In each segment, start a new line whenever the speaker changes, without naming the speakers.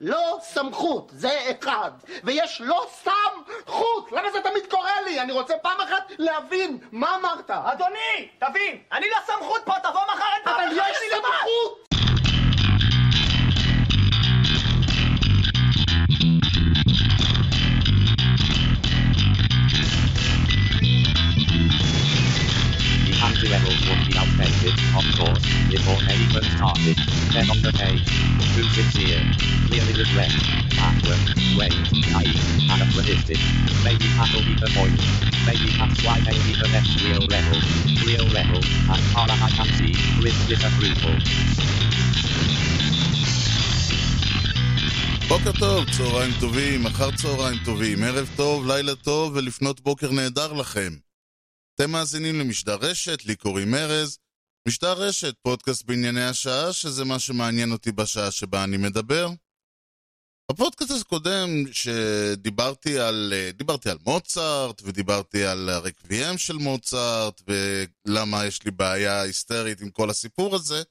לא סמכות, זה אחד. ויש לא סמכות! למה זה תמיד קורה לי? אני רוצה פעם אחת להבין, מה אמרת?
אדוני, תבין, אני לא סמכות פה, תבוא מחר
אבל יש. סמכות!
The anti-rebels would be outdated, of course, before they even started. Then on the page, too sincere, clearly regret, backward, wait, naive, anachronistic. Maybe that'll be the point. Maybe that's why they be the next real rebel. Real rebel, as far as I can see, with disapproval.
בוקר טוב, צהריים טובים, אחר צהריים טובים, ערב טוב, לילה טוב ולפנות בוקר נהדר לכם. אתם מאזינים למשדר רשת, לי קוראים ארז. משדר רשת, פודקאסט בענייני השעה, שזה מה שמעניין אותי בשעה שבה אני מדבר. בפודקאסט הקודם שדיברתי על, דיברתי על מוצרט, ודיברתי על הרקביהם של מוצרט, ולמה יש לי בעיה היסטרית עם כל הסיפור הזה,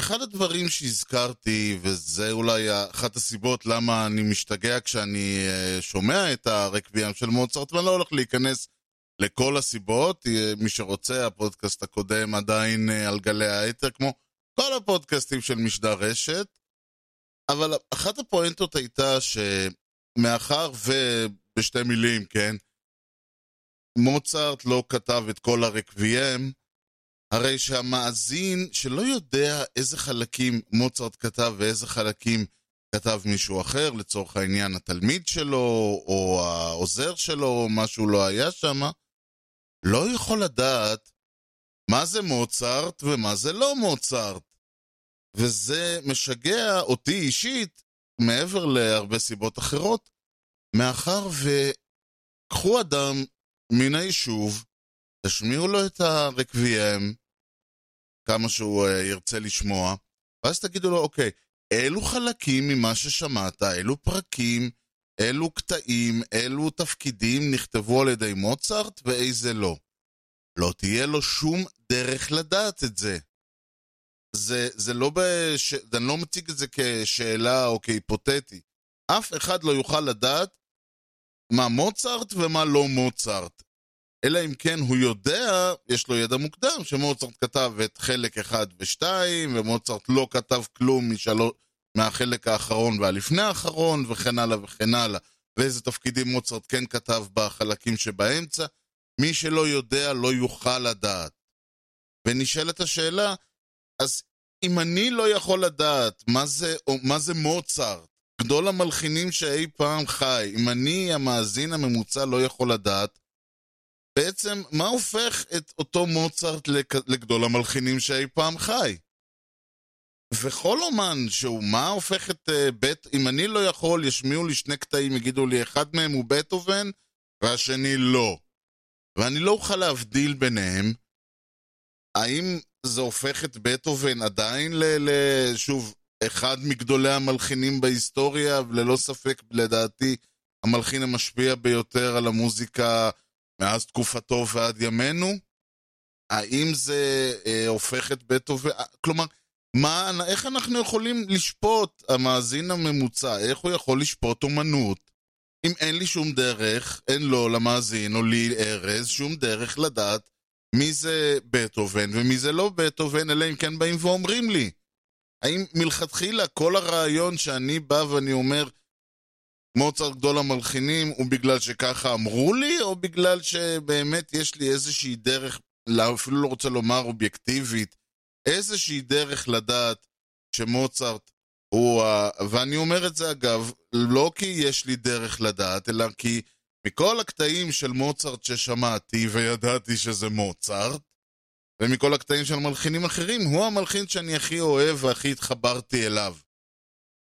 אחד הדברים שהזכרתי, וזה אולי אחת הסיבות למה אני משתגע כשאני אה, שומע את הרקביהם של מוצרט, ואני לא הולך להיכנס לכל הסיבות, אה, מי שרוצה, הפודקאסט הקודם עדיין אה, על גלי האתר, כמו כל הפודקאסטים של משדר רשת, אבל אחת הפואנטות הייתה שמאחר ובשתי מילים, כן, מוצרט לא כתב את כל הרקביהם, הרי שהמאזין שלא יודע איזה חלקים מוצרט כתב ואיזה חלקים כתב מישהו אחר, לצורך העניין התלמיד שלו, או העוזר שלו, או משהו לא היה שם, לא יכול לדעת מה זה מוצרט ומה זה לא מוצרט. וזה משגע אותי אישית, מעבר להרבה סיבות אחרות, מאחר וקחו אדם מן היישוב, תשמיעו לו את הרקביהם, כמה שהוא uh, ירצה לשמוע, ואז תגידו לו, אוקיי, אילו חלקים ממה ששמעת, אילו פרקים, אילו קטעים, אילו תפקידים נכתבו על ידי מוצרט ואיזה לא. לא תהיה לו שום דרך לדעת את זה. זה, זה לא בש... אני לא מציג את זה כשאלה או כהיפותטי. אף אחד לא יוכל לדעת מה מוצרט ומה לא מוצרט. אלא אם כן הוא יודע, יש לו ידע מוקדם, שמוצרט כתב את חלק 1 ו-2, ומוצרט לא כתב כלום משלו, מהחלק האחרון והלפני האחרון, וכן הלאה וכן הלאה. ואיזה תפקידים מוצרט כן כתב בחלקים שבאמצע. מי שלא יודע לא יוכל לדעת. ונשאלת השאלה, אז אם אני לא יכול לדעת מה זה, או, מה זה מוצרט, גדול המלחינים שאי פעם חי, אם אני, המאזין הממוצע, לא יכול לדעת, בעצם, מה הופך את אותו מוצרט לגדול המלחינים שאי פעם חי? וכל אומן שהוא, מה הופך את uh, בית, אם אני לא יכול, ישמיעו לי שני קטעים, יגידו לי, אחד מהם הוא בטהובן, והשני לא. ואני לא אוכל להבדיל ביניהם, האם זה הופך את בטהובן עדיין ל... ל- שוב, אחד מגדולי המלחינים בהיסטוריה, וללא ספק, לדעתי, המלחין המשפיע ביותר על המוזיקה מאז תקופתו ועד ימינו? האם זה אה, הופך את בטהובן... אה, כלומר, מה, איך אנחנו יכולים לשפוט, המאזין הממוצע, איך הוא יכול לשפוט אומנות, אם אין לי שום דרך, אין לו, למאזין, או לי, ארז, שום דרך לדעת מי זה בטהובן ומי זה לא בטהובן, אלא אם כן באים ואומרים לי. האם מלכתחילה כל הרעיון שאני בא ואני אומר, מוצרט גדול המלחינים הוא בגלל שככה אמרו לי, או בגלל שבאמת יש לי איזושהי דרך, אפילו לא רוצה לומר אובייקטיבית, איזושהי דרך לדעת שמוצרט הוא ה... ואני אומר את זה אגב, לא כי יש לי דרך לדעת, אלא כי מכל הקטעים של מוצרט ששמעתי וידעתי שזה מוצרט, ומכל הקטעים של מלחינים אחרים, הוא המלחין שאני הכי אוהב והכי התחברתי אליו.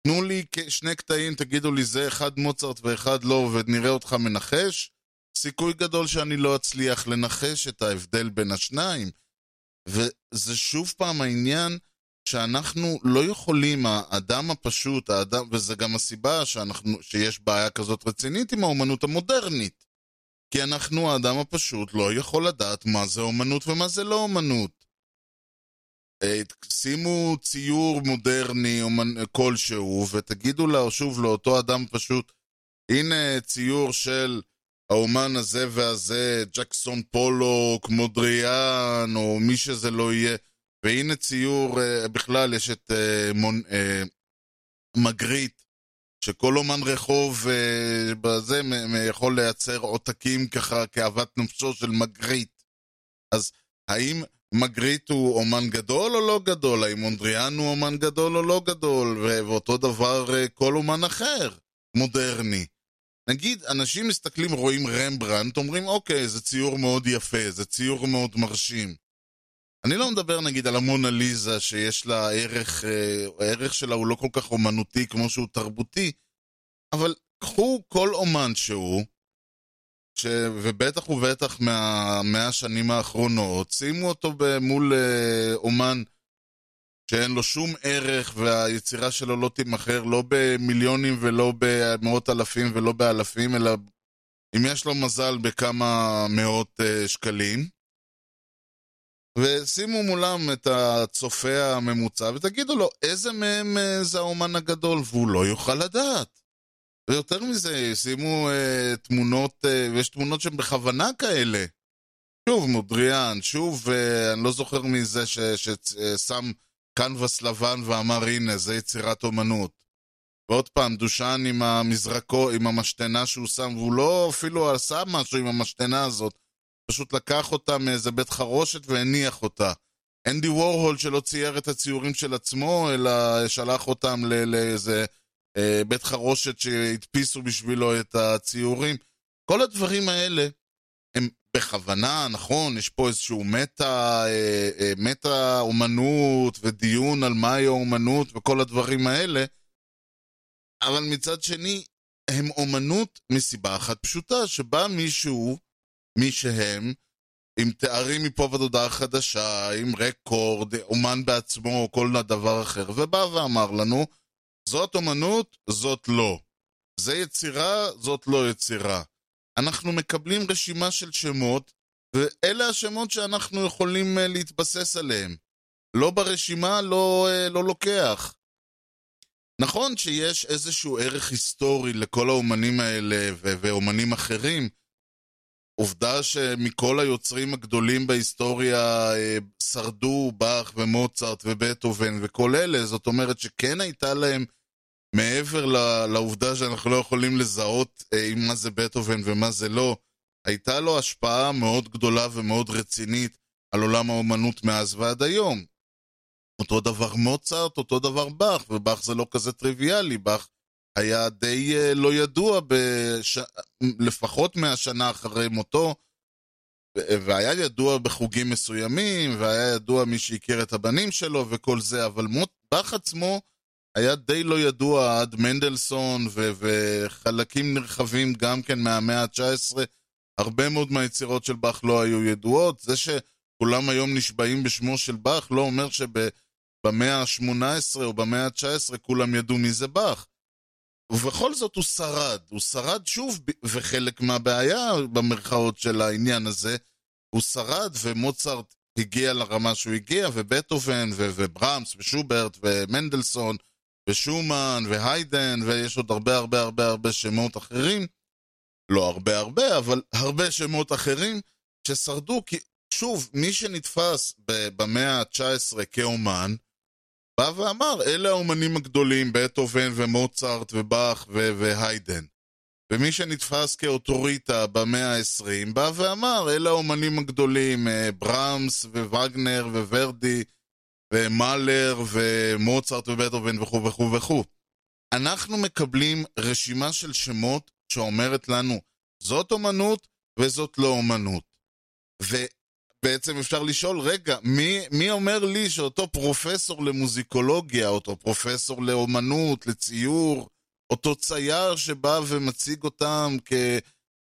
תנו לי שני קטעים, תגידו לי זה אחד מוצרט ואחד לא, ונראה אותך מנחש. סיכוי גדול שאני לא אצליח לנחש את ההבדל בין השניים. וזה שוב פעם העניין שאנחנו לא יכולים, האדם הפשוט, האדם, וזה גם הסיבה שאנחנו, שיש בעיה כזאת רצינית עם האומנות המודרנית. כי אנחנו, האדם הפשוט, לא יכול לדעת מה זה אומנות ומה זה לא אומנות. אה, שימו ציור מודרני אומן- כלשהו, ותגידו לה, שוב לאותו אדם פשוט, הנה ציור של האומן הזה והזה, ג'קסון פולוק, מודריאן, או מי שזה לא יהיה, והנה ציור, אה, בכלל יש את אה, מון, אה, מגריט, שכל אומן רחוב בזה יכול לייצר עותקים ככה כאוות נפשו של מגריט. אז האם מגריט הוא אומן גדול או לא גדול? האם מונדריאן הוא אומן גדול או לא גדול? ואותו דבר כל אומן אחר, מודרני. נגיד, אנשים מסתכלים, רואים רמברנט, אומרים, אוקיי, זה ציור מאוד יפה, זה ציור מאוד מרשים. אני לא מדבר נגיד על המונליזה שיש לה ערך, אה, הערך שלה הוא לא כל כך אומנותי כמו שהוא תרבותי, אבל קחו כל אומן שהוא, ש... ובטח ובטח מהמאה השנים האחרונות, שימו אותו מול אה, אומן שאין לו שום ערך והיצירה שלו לא תימכר לא במיליונים ולא במאות אלפים ולא באלפים, אלא אם יש לו מזל בכמה מאות אה, שקלים. ושימו מולם את הצופה הממוצע ותגידו לו איזה מהם אה, זה האומן הגדול, והוא לא יוכל לדעת. ויותר מזה, שימו אה, תמונות, אה, ויש תמונות שהן בכוונה כאלה. שוב, מודריאן, שוב, אה, אני לא זוכר מי זה ש- ששם קנבס לבן ואמר הנה, זה יצירת אומנות. ועוד פעם, דושן עם המזרקו, עם המשתנה שהוא שם, והוא לא אפילו עשה משהו עם המשתנה הזאת, פשוט לקח אותה מאיזה בית חרושת והניח אותה. אנדי וורהול שלא צייר את הציורים של עצמו, אלא שלח אותם לאיזה אה, בית חרושת שהדפיסו בשבילו את הציורים. כל הדברים האלה בכוונה, נכון, יש פה איזשהו מטה, אה, אה, מטה אומנות ודיון על מהי האומנות וכל הדברים האלה, אבל מצד שני, הם אומנות מסיבה אחת פשוטה, שבא מישהו, מי שהם, עם תארים מפה ועד הודעה חדשה, עם רקורד, אומן בעצמו או כל דבר אחר, ובא ואמר לנו, זאת אומנות, זאת לא. זה יצירה, זאת לא יצירה. אנחנו מקבלים רשימה של שמות, ואלה השמות שאנחנו יכולים uh, להתבסס עליהם. לא ברשימה, לא, uh, לא לוקח. נכון שיש איזשהו ערך היסטורי לכל האומנים האלה ו- ואומנים אחרים. עובדה שמכל היוצרים הגדולים בהיסטוריה אה, שרדו באך ומוצרט ובטהובן וכל אלה, זאת אומרת שכן הייתה להם, מעבר לעובדה שאנחנו לא יכולים לזהות אה, מה זה בטהובן ומה זה לא, הייתה לו השפעה מאוד גדולה ומאוד רצינית על עולם האומנות מאז ועד היום. אותו דבר מוצרט, אותו דבר באך, ובאך זה לא כזה טריוויאלי, באך היה די uh, לא ידוע, בש... לפחות מהשנה אחרי מותו, והיה ידוע בחוגים מסוימים, והיה ידוע מי שהכיר את הבנים שלו וכל זה, אבל מות... באך עצמו היה די לא ידוע עד מנדלסון ו... וחלקים נרחבים גם כן מהמאה ה-19. הרבה מאוד מהיצירות של באך לא היו ידועות. זה שכולם היום נשבעים בשמו של באך לא אומר שבמאה ה-18 או במאה ה-19 כולם ידעו מי זה באך. ובכל זאת הוא שרד, הוא שרד שוב, וחלק מהבעיה במרכאות של העניין הזה, הוא שרד ומוצרט הגיע לרמה שהוא הגיע, ובטהובן, וברמס, ושוברט, ומנדלסון, ושומן, והיידן, ויש עוד הרבה הרבה הרבה הרבה שמות אחרים, לא הרבה הרבה, אבל הרבה שמות אחרים ששרדו, כי שוב, מי שנתפס במאה ה-19 כאומן, בא ואמר, אלה האומנים הגדולים, בטהובן ומוצרט ובאך והיידן. ומי שנתפס כאוטוריטה במאה ה-20, בא ואמר, אלה האומנים הגדולים, אה, ברמס ווגנר וורדי ומאלר ומוצרט ובטהובן וכו' וכו' וכו'. אנחנו מקבלים רשימה של שמות שאומרת לנו, זאת אומנות וזאת לא אומנות. ובעצם אפשר לשאול, רגע, מי, מי אומר לי שאותו פרופסור למוזיקולוגיה, אותו פרופסור לאומנות, לציור, אותו צייר שבא ומציג אותם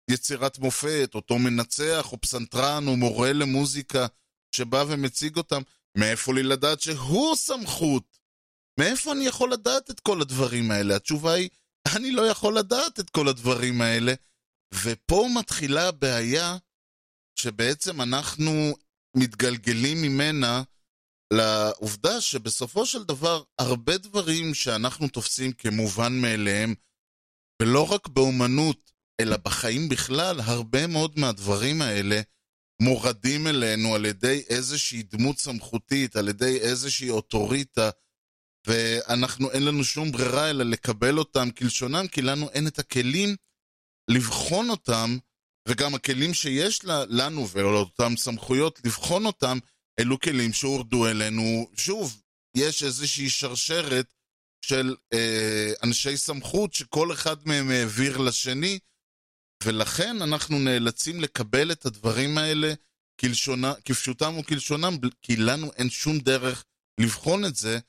כיצירת מופת, אותו מנצח או פסנתרן או מורה למוזיקה שבא ומציג אותם, מאיפה לי לדעת שהוא סמכות? מאיפה אני יכול לדעת את כל הדברים האלה? התשובה היא, אני לא יכול לדעת את כל הדברים האלה. ופה מתחילה הבעיה שבעצם אנחנו מתגלגלים ממנה לעובדה שבסופו של דבר, הרבה דברים שאנחנו תופסים כמובן מאליהם, ולא רק באומנות, אלא בחיים בכלל, הרבה מאוד מהדברים האלה מורדים אלינו על ידי איזושהי דמות סמכותית, על ידי איזושהי אוטוריטה, ואנחנו, אין לנו שום ברירה אלא לקבל אותם כלשונם, כי לנו אין את הכלים לבחון אותם, וגם הכלים שיש לנו ולאותם סמכויות לבחון אותם, אלו כלים שהורדו אלינו. שוב, יש איזושהי שרשרת של אה, אנשי סמכות שכל אחד מהם העביר לשני, ולכן אנחנו נאלצים לקבל את הדברים האלה כלשונה, כפשוטם וכלשונם, כי לנו אין שום דרך לבחון את זה.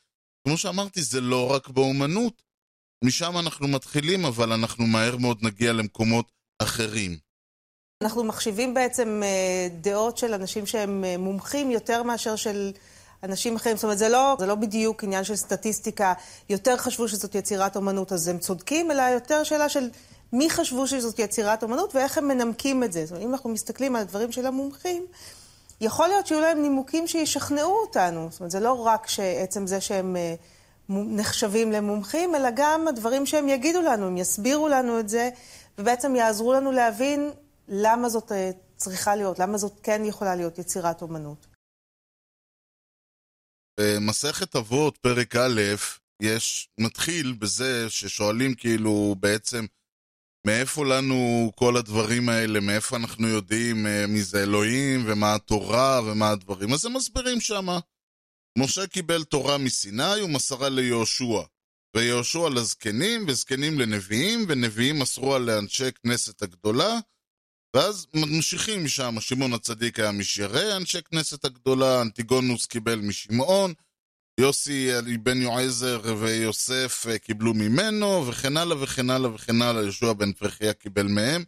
כמו שאמרתי, זה לא רק באומנות. משם אנחנו מתחילים, אבל אנחנו מהר מאוד נגיע למקומות אחרים.
אנחנו מחשיבים בעצם אה, דעות של אנשים שהם אה, מומחים יותר מאשר של אנשים אחרים. זאת אומרת, זה לא, זה לא בדיוק עניין של סטטיסטיקה. יותר חשבו שזאת יצירת אומנות, אז הם צודקים, אלא יותר שאלה של מי חשבו שזאת יצירת אומנות ואיך הם מנמקים את זה. זאת אומרת, אם אנחנו מסתכלים על הדברים של המומחים, יכול להיות שיהיו להם נימוקים שישכנעו אותנו. זאת אומרת, זה לא רק שעצם זה שהם אה, נחשבים למומחים, אלא גם הדברים שהם יגידו לנו, הם יסבירו לנו את זה, ובעצם יעזרו לנו להבין למה זאת אה, צריכה להיות, למה זאת כן יכולה להיות יצירת אומנות.
במסכת אבות, פרק א', יש, מתחיל בזה ששואלים כאילו בעצם מאיפה לנו כל הדברים האלה, מאיפה אנחנו יודעים אה, מי זה אלוהים ומה התורה ומה הדברים, אז הם מסבירים שמה. משה קיבל תורה מסיני ומסרה ליהושע. ויהושע לזקנים, וזקנים לנביאים, ונביאים מסרו על לאנשי כנסת הגדולה, ואז ממשיכים משם, שמעון הצדיק היה משיירי אנשי כנסת הגדולה, אנטיגונוס קיבל משמעון, יוסי בן יועזר ויוסף קיבלו ממנו, וכן הלאה וכן הלאה וכן הלאה, יהושע בן פרחיה קיבל מהם.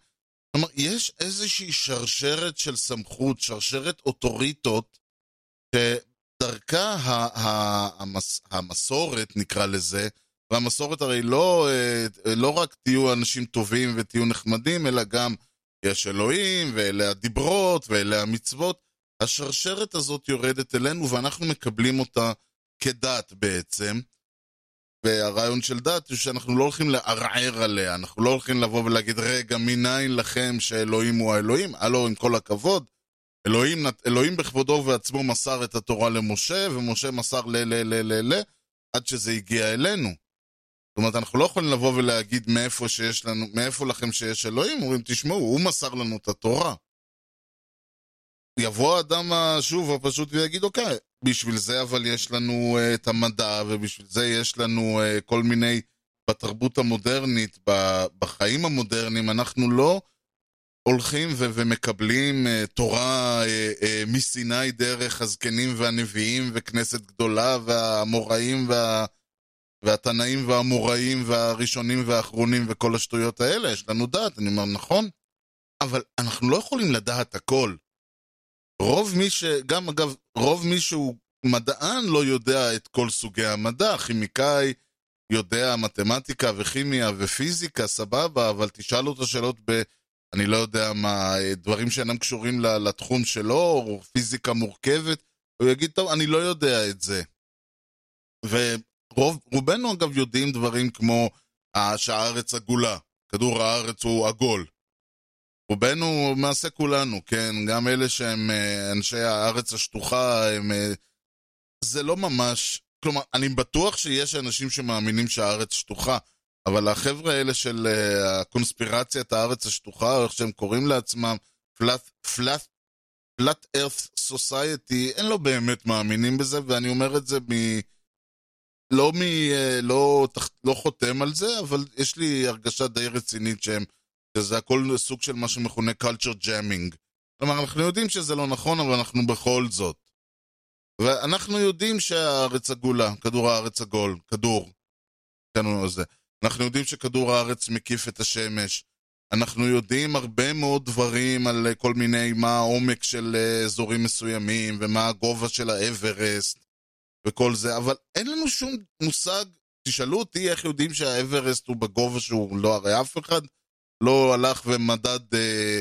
כלומר, יש איזושהי שרשרת של סמכות, שרשרת אוטוריטות, שדרכה המס, המסורת, נקרא לזה, והמסורת הרי לא, אה, לא רק תהיו אנשים טובים ותהיו נחמדים, אלא גם יש אלוהים, ואלה הדיברות, ואלה המצוות. השרשרת הזאת יורדת אלינו, ואנחנו מקבלים אותה כדת בעצם. והרעיון של דת הוא שאנחנו לא הולכים לערער עליה, אנחנו לא הולכים לבוא ולהגיד, רגע, מניין לכם שאלוהים הוא האלוהים? הלו, עם כל הכבוד, אלוהים, אלוהים בכבודו ובעצמו מסר את התורה למשה, ומשה מסר ל... ל... ל... ל... ל... עד שזה הגיע אלינו. זאת אומרת, אנחנו לא יכולים לבוא ולהגיד מאיפה שיש לנו, מאיפה לכם שיש אלוהים, אומרים, תשמעו, הוא מסר לנו את התורה. יבוא האדם השוב הפשוט ויגיד, אוקיי, בשביל זה אבל יש לנו uh, את המדע, ובשביל זה יש לנו uh, כל מיני, בתרבות המודרנית, בחיים המודרניים, אנחנו לא הולכים ו- ומקבלים uh, תורה uh, uh, מסיני דרך הזקנים והנביאים וכנסת גדולה והאמוראים וה... והתנאים והאמוראים והראשונים והאחרונים וכל השטויות האלה, יש לנו דעת, אני אומר, נכון? אבל אנחנו לא יכולים לדעת הכל. רוב מי ש... גם אגב, רוב מי שהוא מדען לא יודע את כל סוגי המדע. כימיקאי יודע מתמטיקה וכימיה ופיזיקה, סבבה, אבל תשאל אותו שאלות ב... אני לא יודע מה, דברים שאינם קשורים לתחום שלו, או פיזיקה מורכבת, הוא יגיד, טוב, אני לא יודע את זה. ורובנו אגב יודעים דברים כמו שהארץ עגולה, כדור הארץ הוא עגול. רובנו, מעשה כולנו, כן? גם אלה שהם אה, אנשי הארץ השטוחה, הם... אה, זה לא ממש... כלומר, אני בטוח שיש אנשים שמאמינים שהארץ שטוחה, אבל החבר'ה האלה של uh, הקונספירציית הארץ השטוחה, או איך שהם קוראים לעצמם, flat, flat, flat earth society, הם לא באמת מאמינים בזה, ואני אומר את זה מ... לא מ... לא, לא חותם על זה, אבל יש לי הרגשה די רצינית שהם שזה הכל סוג של מה שמכונה culture jamming. כלומר, אנחנו יודעים שזה לא נכון, אבל אנחנו בכל זאת. ואנחנו יודעים שהארץ עגולה, כדור הארץ עגול, כדור. אנחנו יודעים שכדור הארץ מקיף את השמש. אנחנו יודעים הרבה מאוד דברים על כל מיני, מה העומק של אה, אזורים מסוימים, ומה הגובה של האברסט, וכל זה, אבל אין לנו שום מושג, תשאלו אותי איך יודעים שהאברסט הוא בגובה שהוא לא, הרי אף אחד לא הלך ומדד אה,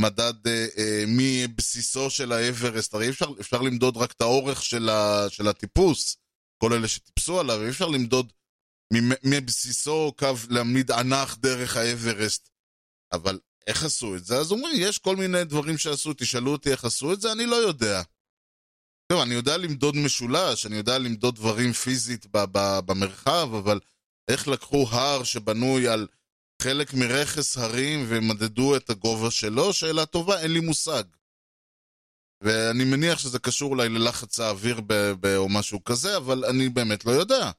מדד אה, אה, מבסיסו של האברסט, הרי אפשר, אפשר למדוד רק את האורך של, ה, של הטיפוס, כל אלה שטיפסו עליו, אי אפשר למדוד מבסיסו קו להעמיד ענך דרך האברסט. אבל איך עשו את זה? אז אומרים, יש כל מיני דברים שעשו, תשאלו אותי איך עשו את זה, אני לא יודע. טוב, אני יודע למדוד משולש, אני יודע למדוד דברים פיזית במרחב, אבל איך לקחו הר שבנוי על חלק מרכס הרים ומדדו את הגובה שלו? שאלה טובה, אין לי מושג. ואני מניח שזה קשור אולי ללחץ האוויר ב- ב- או משהו כזה, אבל אני באמת לא יודע.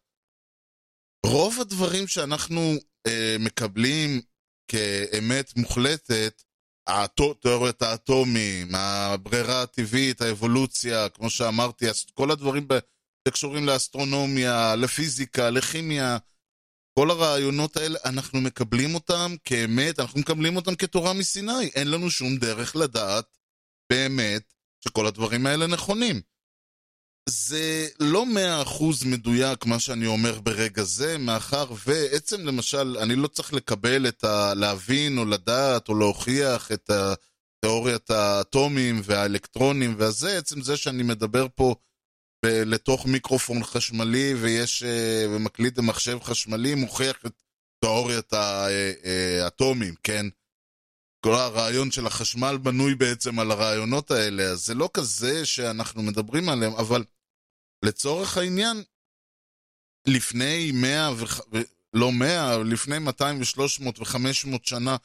רוב הדברים שאנחנו אה, מקבלים כאמת מוחלטת, האטו, תיאוריית האטומים, הברירה הטבעית, האבולוציה, כמו שאמרתי, כל הדברים שקשורים לאסטרונומיה, לפיזיקה, לכימיה, כל הרעיונות האלה, אנחנו מקבלים אותם כאמת, אנחנו מקבלים אותם כתורה מסיני. אין לנו שום דרך לדעת באמת שכל הדברים האלה נכונים. זה לא מאה אחוז מדויק מה שאני אומר ברגע זה, מאחר ועצם למשל, אני לא צריך לקבל את ה... להבין או לדעת או להוכיח את תיאוריית האטומים והאלקטרונים והזה, עצם זה שאני מדבר פה לתוך מיקרופון חשמלי ויש... אה, ומקליט במחשב חשמלי, מוכיח את תיאוריית אה, האטומים, כן? כל הרעיון של החשמל בנוי בעצם על הרעיונות האלה, אז זה לא כזה שאנחנו מדברים עליהם, אבל לצורך העניין, לפני 100, ו... לא 100, לפני 200 ו-300 ו-500 שנה,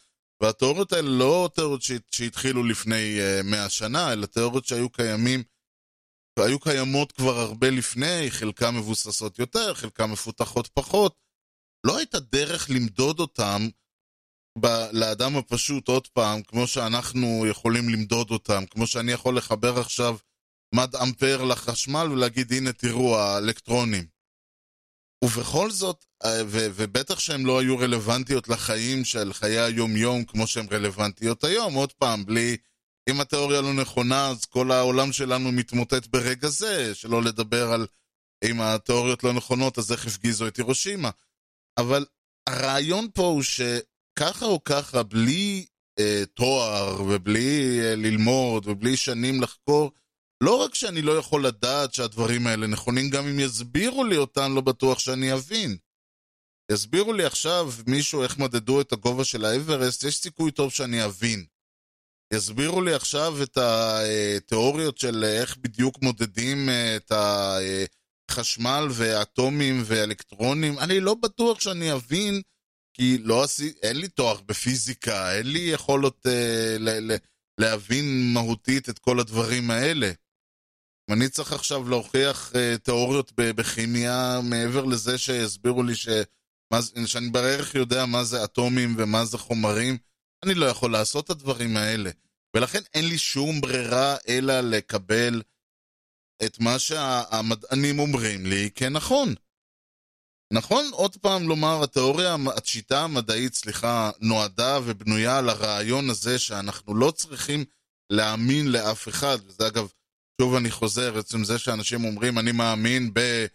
והתיאוריות האלה לא תיאוריות שהתחילו לפני 100 שנה, אלא תיאוריות שהיו קיימים, והיו קיימות כבר הרבה לפני, חלקן מבוססות יותר, חלקן מפותחות פחות. לא הייתה דרך למדוד אותם ב- לאדם הפשוט, עוד פעם, כמו שאנחנו יכולים למדוד אותם, כמו שאני יכול לחבר עכשיו מד אמפר לחשמל ולהגיד, הנה תראו, האלקטרונים. ובכל זאת, ו- ובטח שהן לא היו רלוונטיות לחיים של חיי היום-יום כמו שהן רלוונטיות היום, עוד פעם, בלי... אם התיאוריה לא נכונה, אז כל העולם שלנו מתמוטט ברגע זה, שלא לדבר על אם התיאוריות לא נכונות, אז איך הפגיזו את הירושימה. אבל הרעיון פה הוא שככה או ככה, בלי אה, תואר ובלי אה, ללמוד ובלי שנים לחקור, לא רק שאני לא יכול לדעת שהדברים האלה נכונים, גם אם יסבירו לי אותם, לא בטוח שאני אבין. יסבירו לי עכשיו מישהו איך מדדו את הגובה של האברסט, יש סיכוי טוב שאני אבין. יסבירו לי עכשיו את התיאוריות של איך בדיוק מודדים את החשמל ואטומים ואלקטרונים, אני לא בטוח שאני אבין, כי לא עשי, אין לי תואר בפיזיקה, אין לי יכולות אה, ל- ל- להבין מהותית את כל הדברים האלה. אני צריך עכשיו להוכיח uh, תיאוריות בכימיה מעבר לזה שיסבירו לי ש... מה, שאני בערך יודע מה זה אטומים ומה זה חומרים, אני לא יכול לעשות את הדברים האלה. ולכן אין לי שום ברירה אלא לקבל את מה שהמדענים אומרים לי כנכון. נכון, עוד פעם לומר, התיאוריה, השיטה המדעית, סליחה, נועדה ובנויה על הרעיון הזה שאנחנו לא צריכים להאמין לאף אחד, וזה אגב, שוב אני חוזר, עצם זה שאנשים אומרים, אני מאמין ב...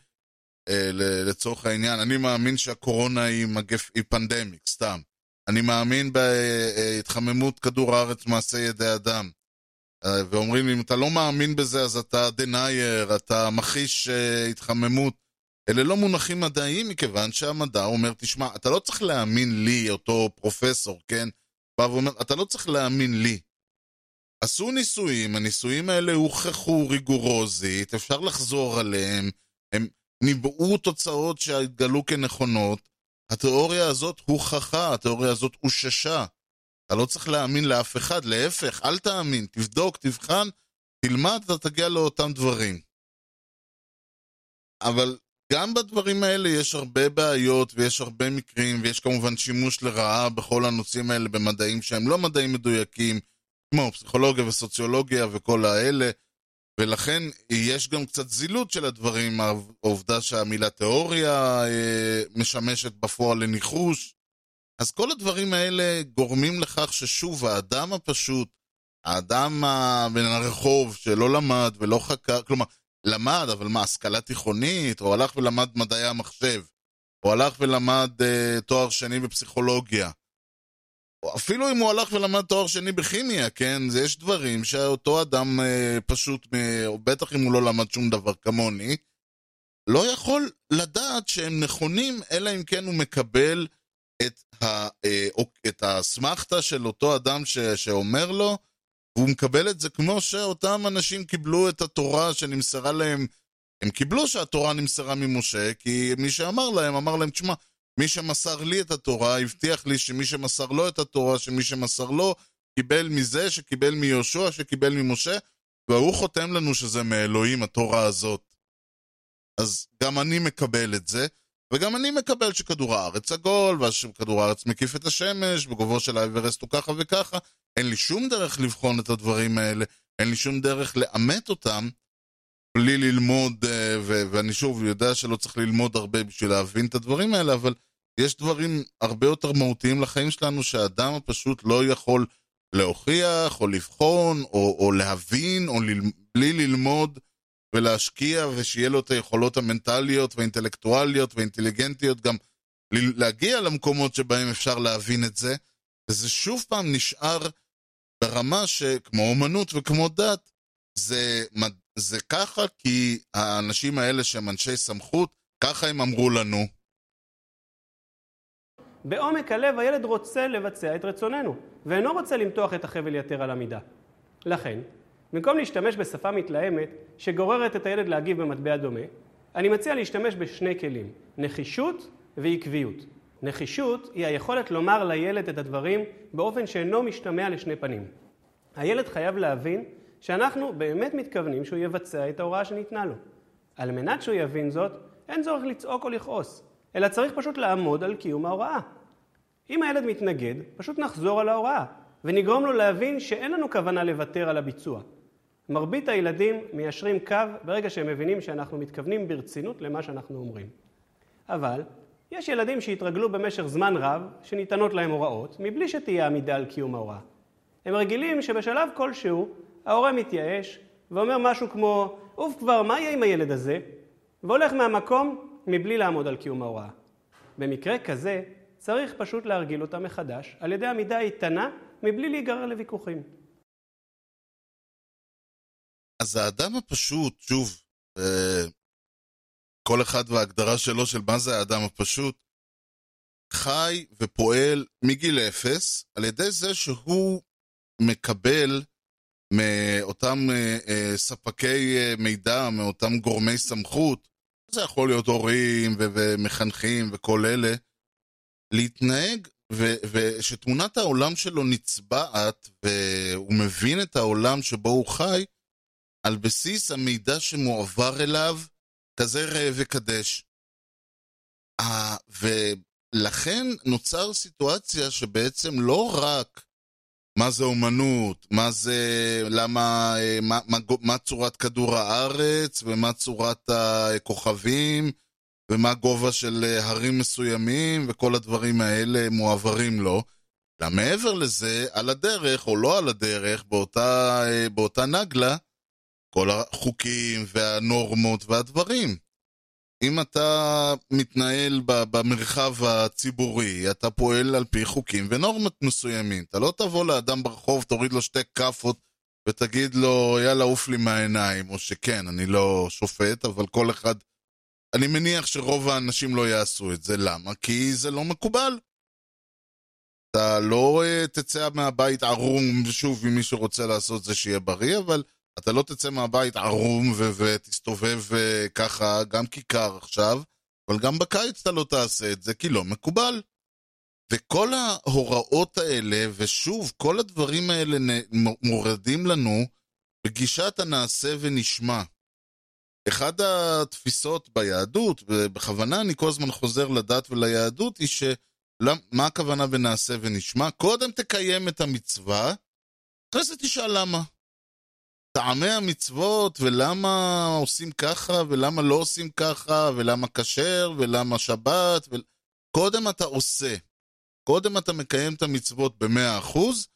אה, לצורך העניין, אני מאמין שהקורונה היא, מגף, היא פנדמיק, סתם. אני מאמין בהתחממות כדור הארץ מעשה ידי אדם. אה, ואומרים לי, אם אתה לא מאמין בזה, אז אתה דנייר, אתה מכחיש אה, התחממות. אלה לא מונחים מדעיים, מכיוון שהמדע אומר, תשמע, אתה לא צריך להאמין לי, אותו פרופסור, כן? בא ואומר, אתה לא צריך להאמין לי. עשו ניסויים, הניסויים האלה הוכחו ריגורוזית, אפשר לחזור עליהם, הם ניבאו תוצאות שהתגלו כנכונות. התיאוריה הזאת הוכחה, התיאוריה הזאת אוששה. אתה לא צריך להאמין לאף אחד, להפך, אל תאמין, תבדוק, תבחן, תלמד, אתה תגיע לאותם דברים. אבל גם בדברים האלה יש הרבה בעיות ויש הרבה מקרים, ויש כמובן שימוש לרעה בכל הנושאים האלה במדעים שהם לא מדעים מדויקים, כמו פסיכולוגיה וסוציולוגיה וכל האלה, ולכן יש גם קצת זילות של הדברים, העובדה שהמילה תיאוריה אה, משמשת בפועל לניחוש. אז כל הדברים האלה גורמים לכך ששוב, האדם הפשוט, האדם בין הרחוב שלא למד ולא חקר, כלומר, למד, אבל מה, השכלה תיכונית? או הלך ולמד מדעי המחשב? או הלך ולמד אה, תואר שני בפסיכולוגיה? אפילו אם הוא הלך ולמד תואר שני בכימיה, כן? זה יש דברים שאותו אדם אה, פשוט, אה, או בטח אם הוא לא למד שום דבר כמוני, לא יכול לדעת שהם נכונים, אלא אם כן הוא מקבל את, ה, אה, את האסמכתה של אותו אדם ש, שאומר לו, והוא מקבל את זה כמו שאותם אנשים קיבלו את התורה שנמסרה להם. הם קיבלו שהתורה נמסרה ממשה, כי מי שאמר להם, אמר להם, תשמע, מי שמסר לי את התורה, הבטיח לי שמי שמסר לו את התורה, שמי שמסר לו, קיבל מזה, שקיבל מיהושע, שקיבל ממשה, והוא חותם לנו שזה מאלוהים, התורה הזאת. אז גם אני מקבל את זה, וגם אני מקבל שכדור הארץ עגול, ושכדור הארץ מקיף את השמש, וגובהו של האברסט הוא ככה וככה. אין לי שום דרך לבחון את הדברים האלה, אין לי שום דרך לאמת אותם, בלי ללמוד, אה, ו- ואני שוב יודע שלא צריך ללמוד הרבה בשביל להבין את הדברים האלה, אבל יש דברים הרבה יותר מהותיים לחיים שלנו שהאדם הפשוט לא יכול להוכיח, או לבחון, או, או להבין, או ל- בלי ללמוד ולהשקיע, ושיהיה לו את היכולות המנטליות והאינטלקטואליות והאינטליגנטיות גם להגיע למקומות שבהם אפשר להבין את זה, וזה שוב פעם נשאר ברמה שכמו אומנות וכמו דת, זה, זה ככה כי האנשים האלה שהם אנשי סמכות, ככה הם אמרו לנו.
בעומק הלב הילד רוצה לבצע את רצוננו, ואינו רוצה למתוח את החבל יתר על המידה. לכן, במקום להשתמש בשפה מתלהמת שגוררת את הילד להגיב במטבע דומה, אני מציע להשתמש בשני כלים, נחישות ועקביות. נחישות היא היכולת לומר לילד את הדברים באופן שאינו משתמע לשני פנים. הילד חייב להבין שאנחנו באמת מתכוונים שהוא יבצע את ההוראה שניתנה לו. על מנת שהוא יבין זאת, אין צורך לצעוק או לכעוס, אלא צריך פשוט לעמוד על קיום ההוראה. אם הילד מתנגד, פשוט נחזור על ההוראה, ונגרום לו להבין שאין לנו כוונה לוותר על הביצוע. מרבית הילדים מיישרים קו ברגע שהם מבינים שאנחנו מתכוונים ברצינות למה שאנחנו אומרים. אבל יש ילדים שהתרגלו במשך זמן רב שניתנות להם הוראות מבלי שתהיה עמידה על קיום ההוראה. הם רגילים שבשלב כלשהו ההורה מתייאש ואומר משהו כמו עוף כבר מה יהיה עם הילד הזה? והולך מהמקום מבלי לעמוד על קיום ההוראה. במקרה כזה צריך פשוט להרגיל אותה מחדש על ידי עמידה איתנה מבלי להיגרר לוויכוחים.
אז האדם הפשוט, שוב, אה, כל אחד וההגדרה שלו של מה זה האדם הפשוט, חי ופועל מגיל אפס על ידי זה שהוא מקבל מאותם אה, אה, ספקי מידע, מאותם גורמי סמכות, זה יכול להיות הורים ומחנכים וכל אלה, להתנהג, ו- ושתמונת העולם שלו נצבעת, והוא מבין את העולם שבו הוא חי, על בסיס המידע שמועבר אליו, כזה ראה וקדש. ולכן נוצר סיטואציה שבעצם לא רק מה זה אומנות, מה זה, למה, אה, מה, מה, מה צורת כדור הארץ, ומה צורת הכוכבים, ומה גובה של אה, הרים מסוימים, וכל הדברים האלה מועברים לו. אלא מעבר לזה, על הדרך, או לא על הדרך, באותה, אה, באותה נגלה, כל החוקים והנורמות והדברים. אם אתה מתנהל במרחב הציבורי, אתה פועל על פי חוקים ונורמות מסוימים. אתה לא תבוא לאדם ברחוב, תוריד לו שתי כאפות ותגיד לו, יאללה, עוף לי מהעיניים. או שכן, אני לא שופט, אבל כל אחד... אני מניח שרוב האנשים לא יעשו את זה. למה? כי זה לא מקובל. אתה לא אה, תצא מהבית ערום, שוב, אם מישהו רוצה לעשות זה שיהיה בריא, אבל אתה לא תצא מהבית ערום ו- ותסתובב uh, ככה, גם כיכר עכשיו, אבל גם בקיץ אתה לא תעשה את זה, כי לא מקובל. וכל ההוראות האלה, ושוב, כל הדברים האלה מורדים לנו בגישת הנעשה ונשמע. אחד התפיסות ביהדות, ובכוונה אני כל הזמן חוזר לדת וליהדות, היא שמה הכוונה בנעשה ונשמע? קודם תקיים את המצווה, אחרי זה תשאל למה. טעמי המצוות, ולמה עושים ככה, ולמה לא עושים ככה, ולמה כשר, ולמה שבת, ו... קודם אתה עושה. קודם אתה מקיים את המצוות במאה אחוז,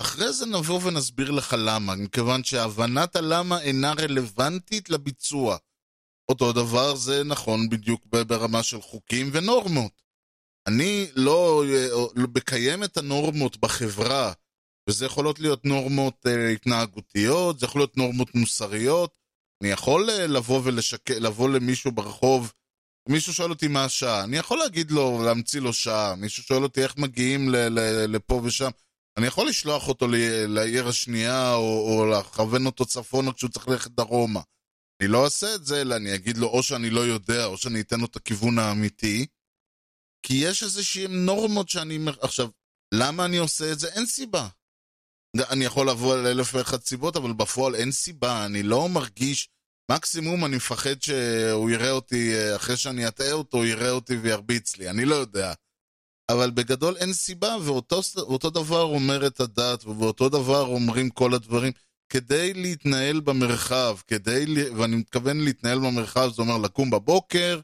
אחרי זה נבוא ונסביר לך למה, מכיוון שהבנת הלמה אינה רלוונטית לביצוע. אותו דבר זה נכון בדיוק ברמה של חוקים ונורמות. אני לא מקיים את הנורמות בחברה, וזה יכולות להיות נורמות אה, התנהגותיות, זה יכול להיות נורמות מוסריות. אני יכול אה, לבוא ולשק... לבוא למישהו ברחוב, מישהו שואל אותי מה השעה, אני יכול להגיד לו, להמציא לו שעה, מישהו שואל אותי איך מגיעים ל- ל- לפה ושם, אני יכול לשלוח אותו לעיר השנייה, או, או לכוון אותו צפונה כשהוא צריך ללכת דרומה. אני לא אעשה את זה, אלא אני אגיד לו או שאני לא יודע, או שאני אתן לו את הכיוון האמיתי. כי יש איזשהן נורמות שאני... עכשיו, למה אני עושה את זה? אין סיבה. אני יכול לבוא על אלף ואחת סיבות, אבל בפועל אין סיבה, אני לא מרגיש... מקסימום אני מפחד שהוא יראה אותי, אה, אחרי שאני אטעה אותו, הוא יראה אותי וירביץ לי, אני לא יודע. אבל בגדול אין סיבה, ואותו דבר אומרת הדת, ובאותו דבר אומרים כל הדברים. כדי להתנהל במרחב, כדי, ואני מתכוון להתנהל במרחב, זה אומר לקום בבוקר,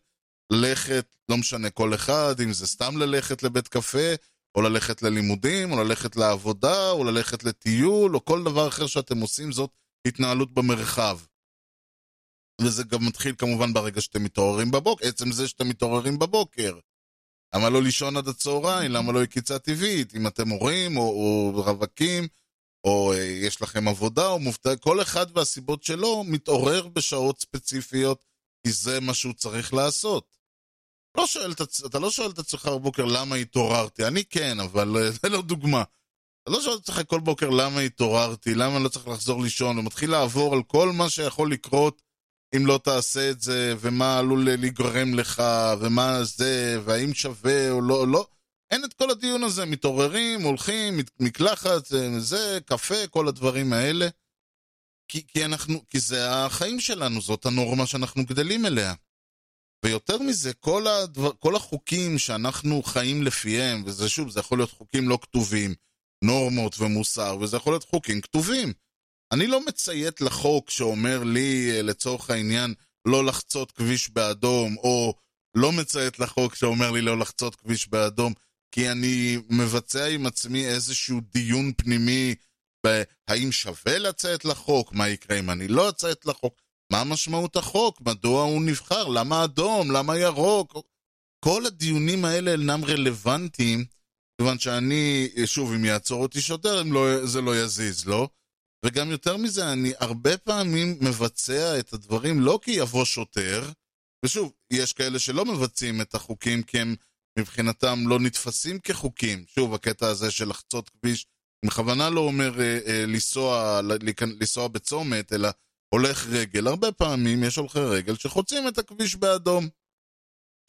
ללכת, לא משנה כל אחד, אם זה סתם ללכת לבית קפה, או ללכת ללימודים, או ללכת לעבודה, או ללכת לטיול, או כל דבר אחר שאתם עושים, זאת התנהלות במרחב. וזה גם מתחיל כמובן ברגע שאתם מתעוררים בבוקר, עצם זה שאתם מתעוררים בבוקר. למה לא לישון עד הצהריים? למה לא יקיצה טבעית? אם אתם הורים, או, או רווקים, או אה, יש לכם עבודה, או מובטל, כל אחד והסיבות שלו מתעורר בשעות ספציפיות, כי זה מה שהוא צריך לעשות. לא שואל אתה לא שואל את עצמך בבוקר למה התעוררתי, אני כן, אבל אה, זה לא דוגמה. אתה לא שואל את עצמך כל בוקר למה התעוררתי, למה אני לא צריך לחזור לישון, ומתחיל לעבור על כל מה שיכול לקרות אם לא תעשה את זה, ומה עלול לגרם לך, ומה זה, והאם שווה או לא, לא. אין את כל הדיון הזה, מתעוררים, הולכים, מקלחת, זה, זה, קפה, כל הדברים האלה. כי, כי אנחנו, כי זה החיים שלנו, זאת הנורמה שאנחנו גדלים אליה. ויותר מזה, כל, הדבר, כל החוקים שאנחנו חיים לפיהם, וזה שוב, זה יכול להיות חוקים לא כתובים, נורמות ומוסר, וזה יכול להיות חוקים כתובים. אני לא מציית לחוק שאומר לי, אה, לצורך העניין, לא לחצות כביש באדום, או לא מציית לחוק שאומר לי לא לחצות כביש באדום, כי אני מבצע עם עצמי איזשהו דיון פנימי בהאם שווה לציית לחוק, מה יקרה אם אני לא אציית לחוק, מה משמעות החוק, מדוע הוא נבחר, למה אדום, למה ירוק. כל הדיונים האלה אינם רלוונטיים, כיוון שאני, שוב, אם יעצור אותי שוטר, לא, זה לא יזיז, לא? וגם יותר מזה, אני הרבה פעמים מבצע את הדברים לא כי יבוא שוטר, ושוב, יש כאלה שלא מבצעים את החוקים כי הם מבחינתם לא נתפסים כחוקים. שוב, הקטע הזה של לחצות כביש, אני בכוונה לא אומר אה, אה, לנסוע, לנסוע בצומת, אלא הולך רגל. הרבה פעמים יש הולכי רגל שחוצים את הכביש באדום.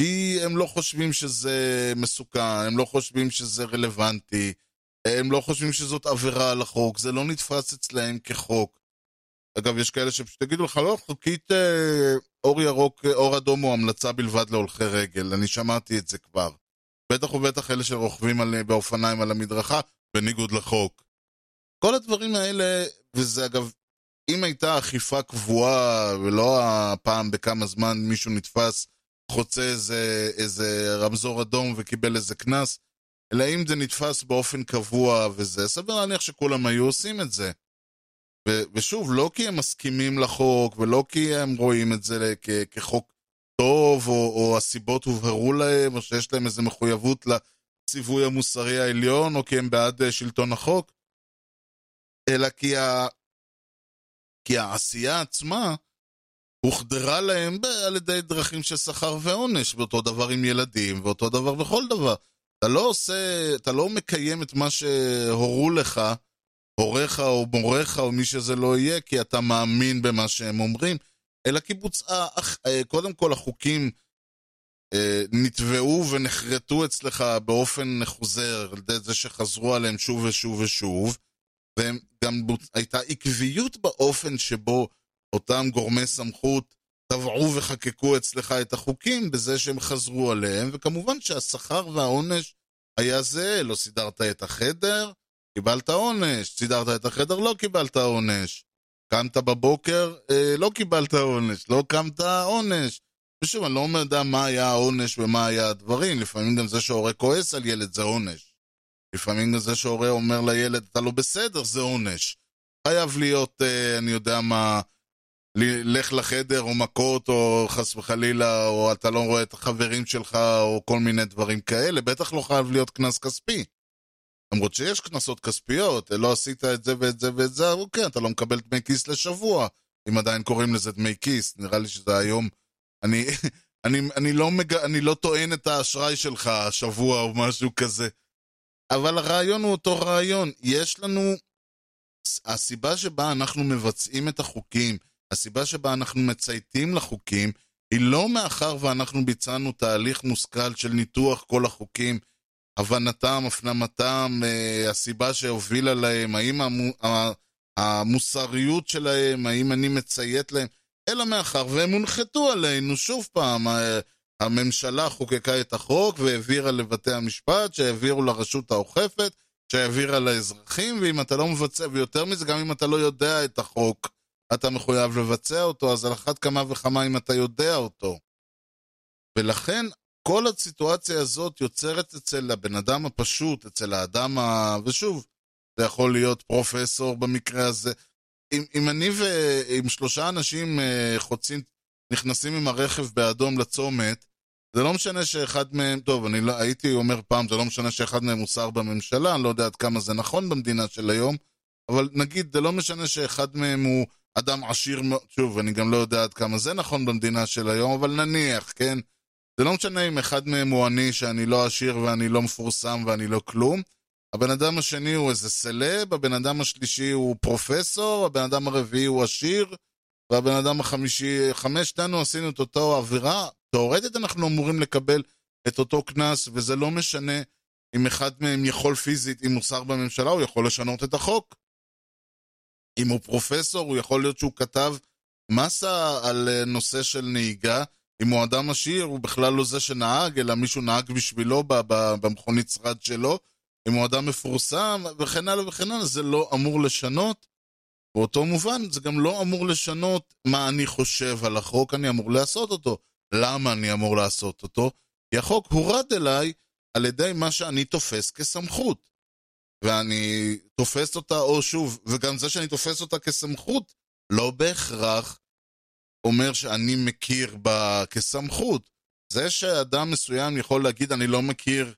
כי הם לא חושבים שזה מסוכן, הם לא חושבים שזה רלוונטי, הם לא חושבים שזאת עבירה על החוק, זה לא נתפס אצלהם כחוק. אגב, יש כאלה שפשוט יגידו לך, לא, חוקית אה, אור ירוק, אה, אור אדום הוא המלצה בלבד להולכי רגל, אני שמעתי את זה כבר. בטח ובטח אלה שרוכבים על, באופניים על המדרכה, בניגוד לחוק. כל הדברים האלה, וזה אגב, אם הייתה אכיפה קבועה, ולא הפעם בכמה זמן מישהו נתפס, חוצה איזה, איזה רמזור אדום וקיבל איזה קנס, אלא אם זה נתפס באופן קבוע וזה, סביר להניח שכולם היו עושים את זה. ו- ושוב, לא כי הם מסכימים לחוק, ולא כי הם רואים את זה כ- כחוק טוב, או, או הסיבות הובהרו להם, או שיש להם איזו מחויבות לציווי המוסרי העליון, או כי הם בעד אה, שלטון החוק, אלא כי, ה- כי העשייה עצמה הוחדרה להם ב- על ידי דרכים של שכר ועונש, ואותו דבר עם ילדים, ואותו דבר בכל דבר. אתה לא עושה, אתה לא מקיים את מה שהורו לך, הוריך או מוריך או מי שזה לא יהיה, כי אתה מאמין במה שהם אומרים, אלא כי בוצעה, אך- אה, קודם כל החוקים אה, נתבעו ונחרטו אצלך באופן חוזר, על ידי זה שחזרו עליהם שוב ושוב ושוב, וגם הייתה עקביות באופן שבו אותם גורמי סמכות טבעו וחקקו אצלך את החוקים בזה שהם חזרו עליהם, וכמובן שהשכר והעונש היה זהה, לא סידרת את החדר, קיבלת עונש, סידרת את החדר, לא קיבלת עונש. קמת בבוקר, אה, לא קיבלת עונש, לא קמת עונש. ושוב, אני לא יודע מה היה העונש ומה היה הדברים, לפעמים גם זה שהורה כועס על ילד זה עונש. לפעמים גם זה שהורה אומר לילד, אתה לא בסדר, זה עונש. חייב להיות, אה, אני יודע מה, לך לחדר או מכות או חס וחלילה, או אתה לא רואה את החברים שלך או כל מיני דברים כאלה, בטח לא חייב להיות קנס כספי. למרות שיש קנסות כספיות, לא עשית את זה ואת זה ואת זה, אוקיי, אתה לא מקבל דמי כיס לשבוע, אם עדיין קוראים לזה דמי כיס, נראה לי שזה היום... אני, אני, אני, לא, מג... אני לא טוען את האשראי שלך השבוע או משהו כזה. אבל הרעיון הוא אותו רעיון. יש לנו... הסיבה שבה אנחנו מבצעים את החוקים, הסיבה שבה אנחנו מצייתים לחוקים, היא לא מאחר ואנחנו ביצענו תהליך מושכל של ניתוח כל החוקים, הבנתם, הפנמתם, אה, הסיבה שהובילה להם, האם המו, המוסריות שלהם, האם אני מציית להם, אלא מאחר והם הונחתו עלינו, שוב פעם, הממשלה חוקקה את החוק והעבירה לבתי המשפט, שהעבירו לרשות האוכפת, שהעבירה לאזרחים, ואם אתה לא מבצע, ויותר מזה, גם אם אתה לא יודע את החוק, אתה מחויב לבצע אותו, אז על אחת כמה וכמה אם אתה יודע אותו. ולכן, כל הסיטואציה הזאת יוצרת אצל הבן אדם הפשוט, אצל האדם ה... ושוב, זה יכול להיות פרופסור במקרה הזה. אם, אם אני ועם שלושה אנשים אה, חוצים, נכנסים עם הרכב באדום לצומת, זה לא משנה שאחד מהם, טוב, אני לא, הייתי אומר פעם, זה לא משנה שאחד מהם הוא שר בממשלה, אני לא יודע עד כמה זה נכון במדינה של היום, אבל נגיד, זה לא משנה שאחד מהם הוא אדם עשיר מאוד, שוב, אני גם לא יודע עד כמה זה נכון במדינה של היום, אבל נניח, כן? זה לא משנה אם אחד מהם הוא אני, שאני לא עשיר ואני לא מפורסם ואני לא כלום. הבן אדם השני הוא איזה סלב, הבן אדם השלישי הוא פרופסור, הבן אדם הרביעי הוא עשיר, והבן אדם החמישי, חמשתנו עשינו את אותו עבירה, תאורטית אנחנו אמורים לקבל את אותו קנס, וזה לא משנה אם אחד מהם יכול פיזית, אם הוא שר בממשלה, הוא יכול לשנות את החוק. אם הוא פרופסור, הוא יכול להיות שהוא כתב מסה על אה, נושא של נהיגה. אם הוא אדם עשיר, הוא בכלל לא זה שנהג, אלא מישהו נהג בשבילו במכונית שרד שלו. אם הוא אדם מפורסם, וכן הלאה וכן הלאה, זה לא אמור לשנות. באותו מובן, זה גם לא אמור לשנות מה אני חושב על החוק, אני אמור לעשות אותו. למה אני אמור לעשות אותו? כי החוק הורד אליי על ידי מה שאני תופס כסמכות. ואני תופס אותה, או שוב, וגם זה שאני תופס אותה כסמכות, לא בהכרח אומר שאני מכיר בה כסמכות. זה שאדם מסוים יכול להגיד, אני לא מכיר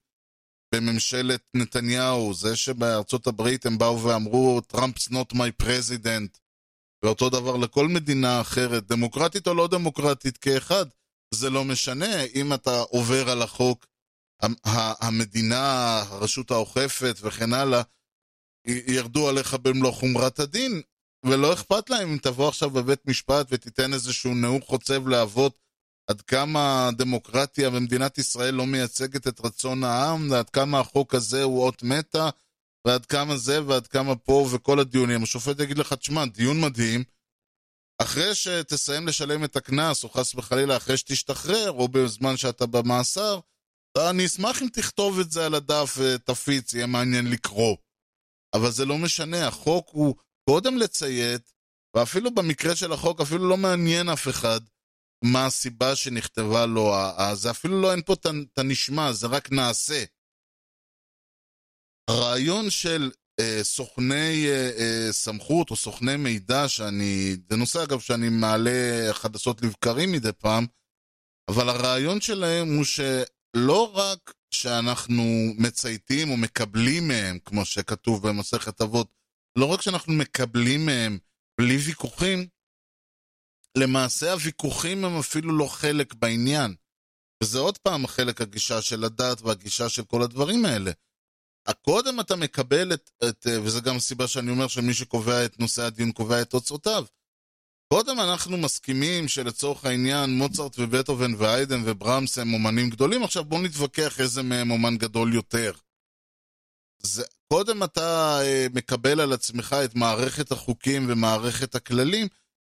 בממשלת נתניהו, זה שבארצות הברית הם באו ואמרו, Trump's not my president, ואותו דבר לכל מדינה אחרת, דמוקרטית או לא דמוקרטית כאחד, זה לא משנה. אם אתה עובר על החוק, המדינה, הרשות האוכפת וכן הלאה, ירדו עליך במלוא חומרת הדין, ולא אכפת להם אם תבוא עכשיו בבית משפט ותיתן איזשהו נאום חוצב להבות עד כמה הדמוקרטיה במדינת ישראל לא מייצגת את רצון העם, ועד כמה החוק הזה הוא אות מתה, ועד כמה זה ועד כמה פה וכל הדיונים. השופט יגיד לך, תשמע, דיון מדהים, אחרי שתסיים לשלם את הקנס, או חס וחלילה אחרי שתשתחרר, או בזמן שאתה במאסר, אני אשמח אם תכתוב את זה על הדף ותפיץ, יהיה מעניין לקרוא. אבל זה לא משנה, החוק הוא קודם לציית, ואפילו במקרה של החוק אפילו לא מעניין אף אחד מה הסיבה שנכתבה לו, זה אפילו לא אין פה את הנשמע, זה רק נעשה. הרעיון של אה, סוכני אה, אה, סמכות או סוכני מידע, שאני, זה נושא אגב שאני מעלה חדשות לבקרים מדי פעם, אבל הרעיון שלהם הוא שלא רק שאנחנו מצייתים או מקבלים מהם, כמו שכתוב במסכת אבות, לא רק שאנחנו מקבלים מהם בלי ויכוחים, למעשה הוויכוחים הם אפילו לא חלק בעניין. וזה עוד פעם חלק הגישה של הדת והגישה של כל הדברים האלה. קודם אתה מקבל את, את, וזה גם הסיבה שאני אומר שמי שקובע את נושא הדיון קובע את תוצאותיו. קודם אנחנו מסכימים שלצורך העניין מוצרט ובטהובן ואיידן וברמס הם אומנים גדולים, עכשיו בואו נתווכח איזה מהם אומן גדול יותר. זה, קודם אתה אה, מקבל על עצמך את מערכת החוקים ומערכת הכללים,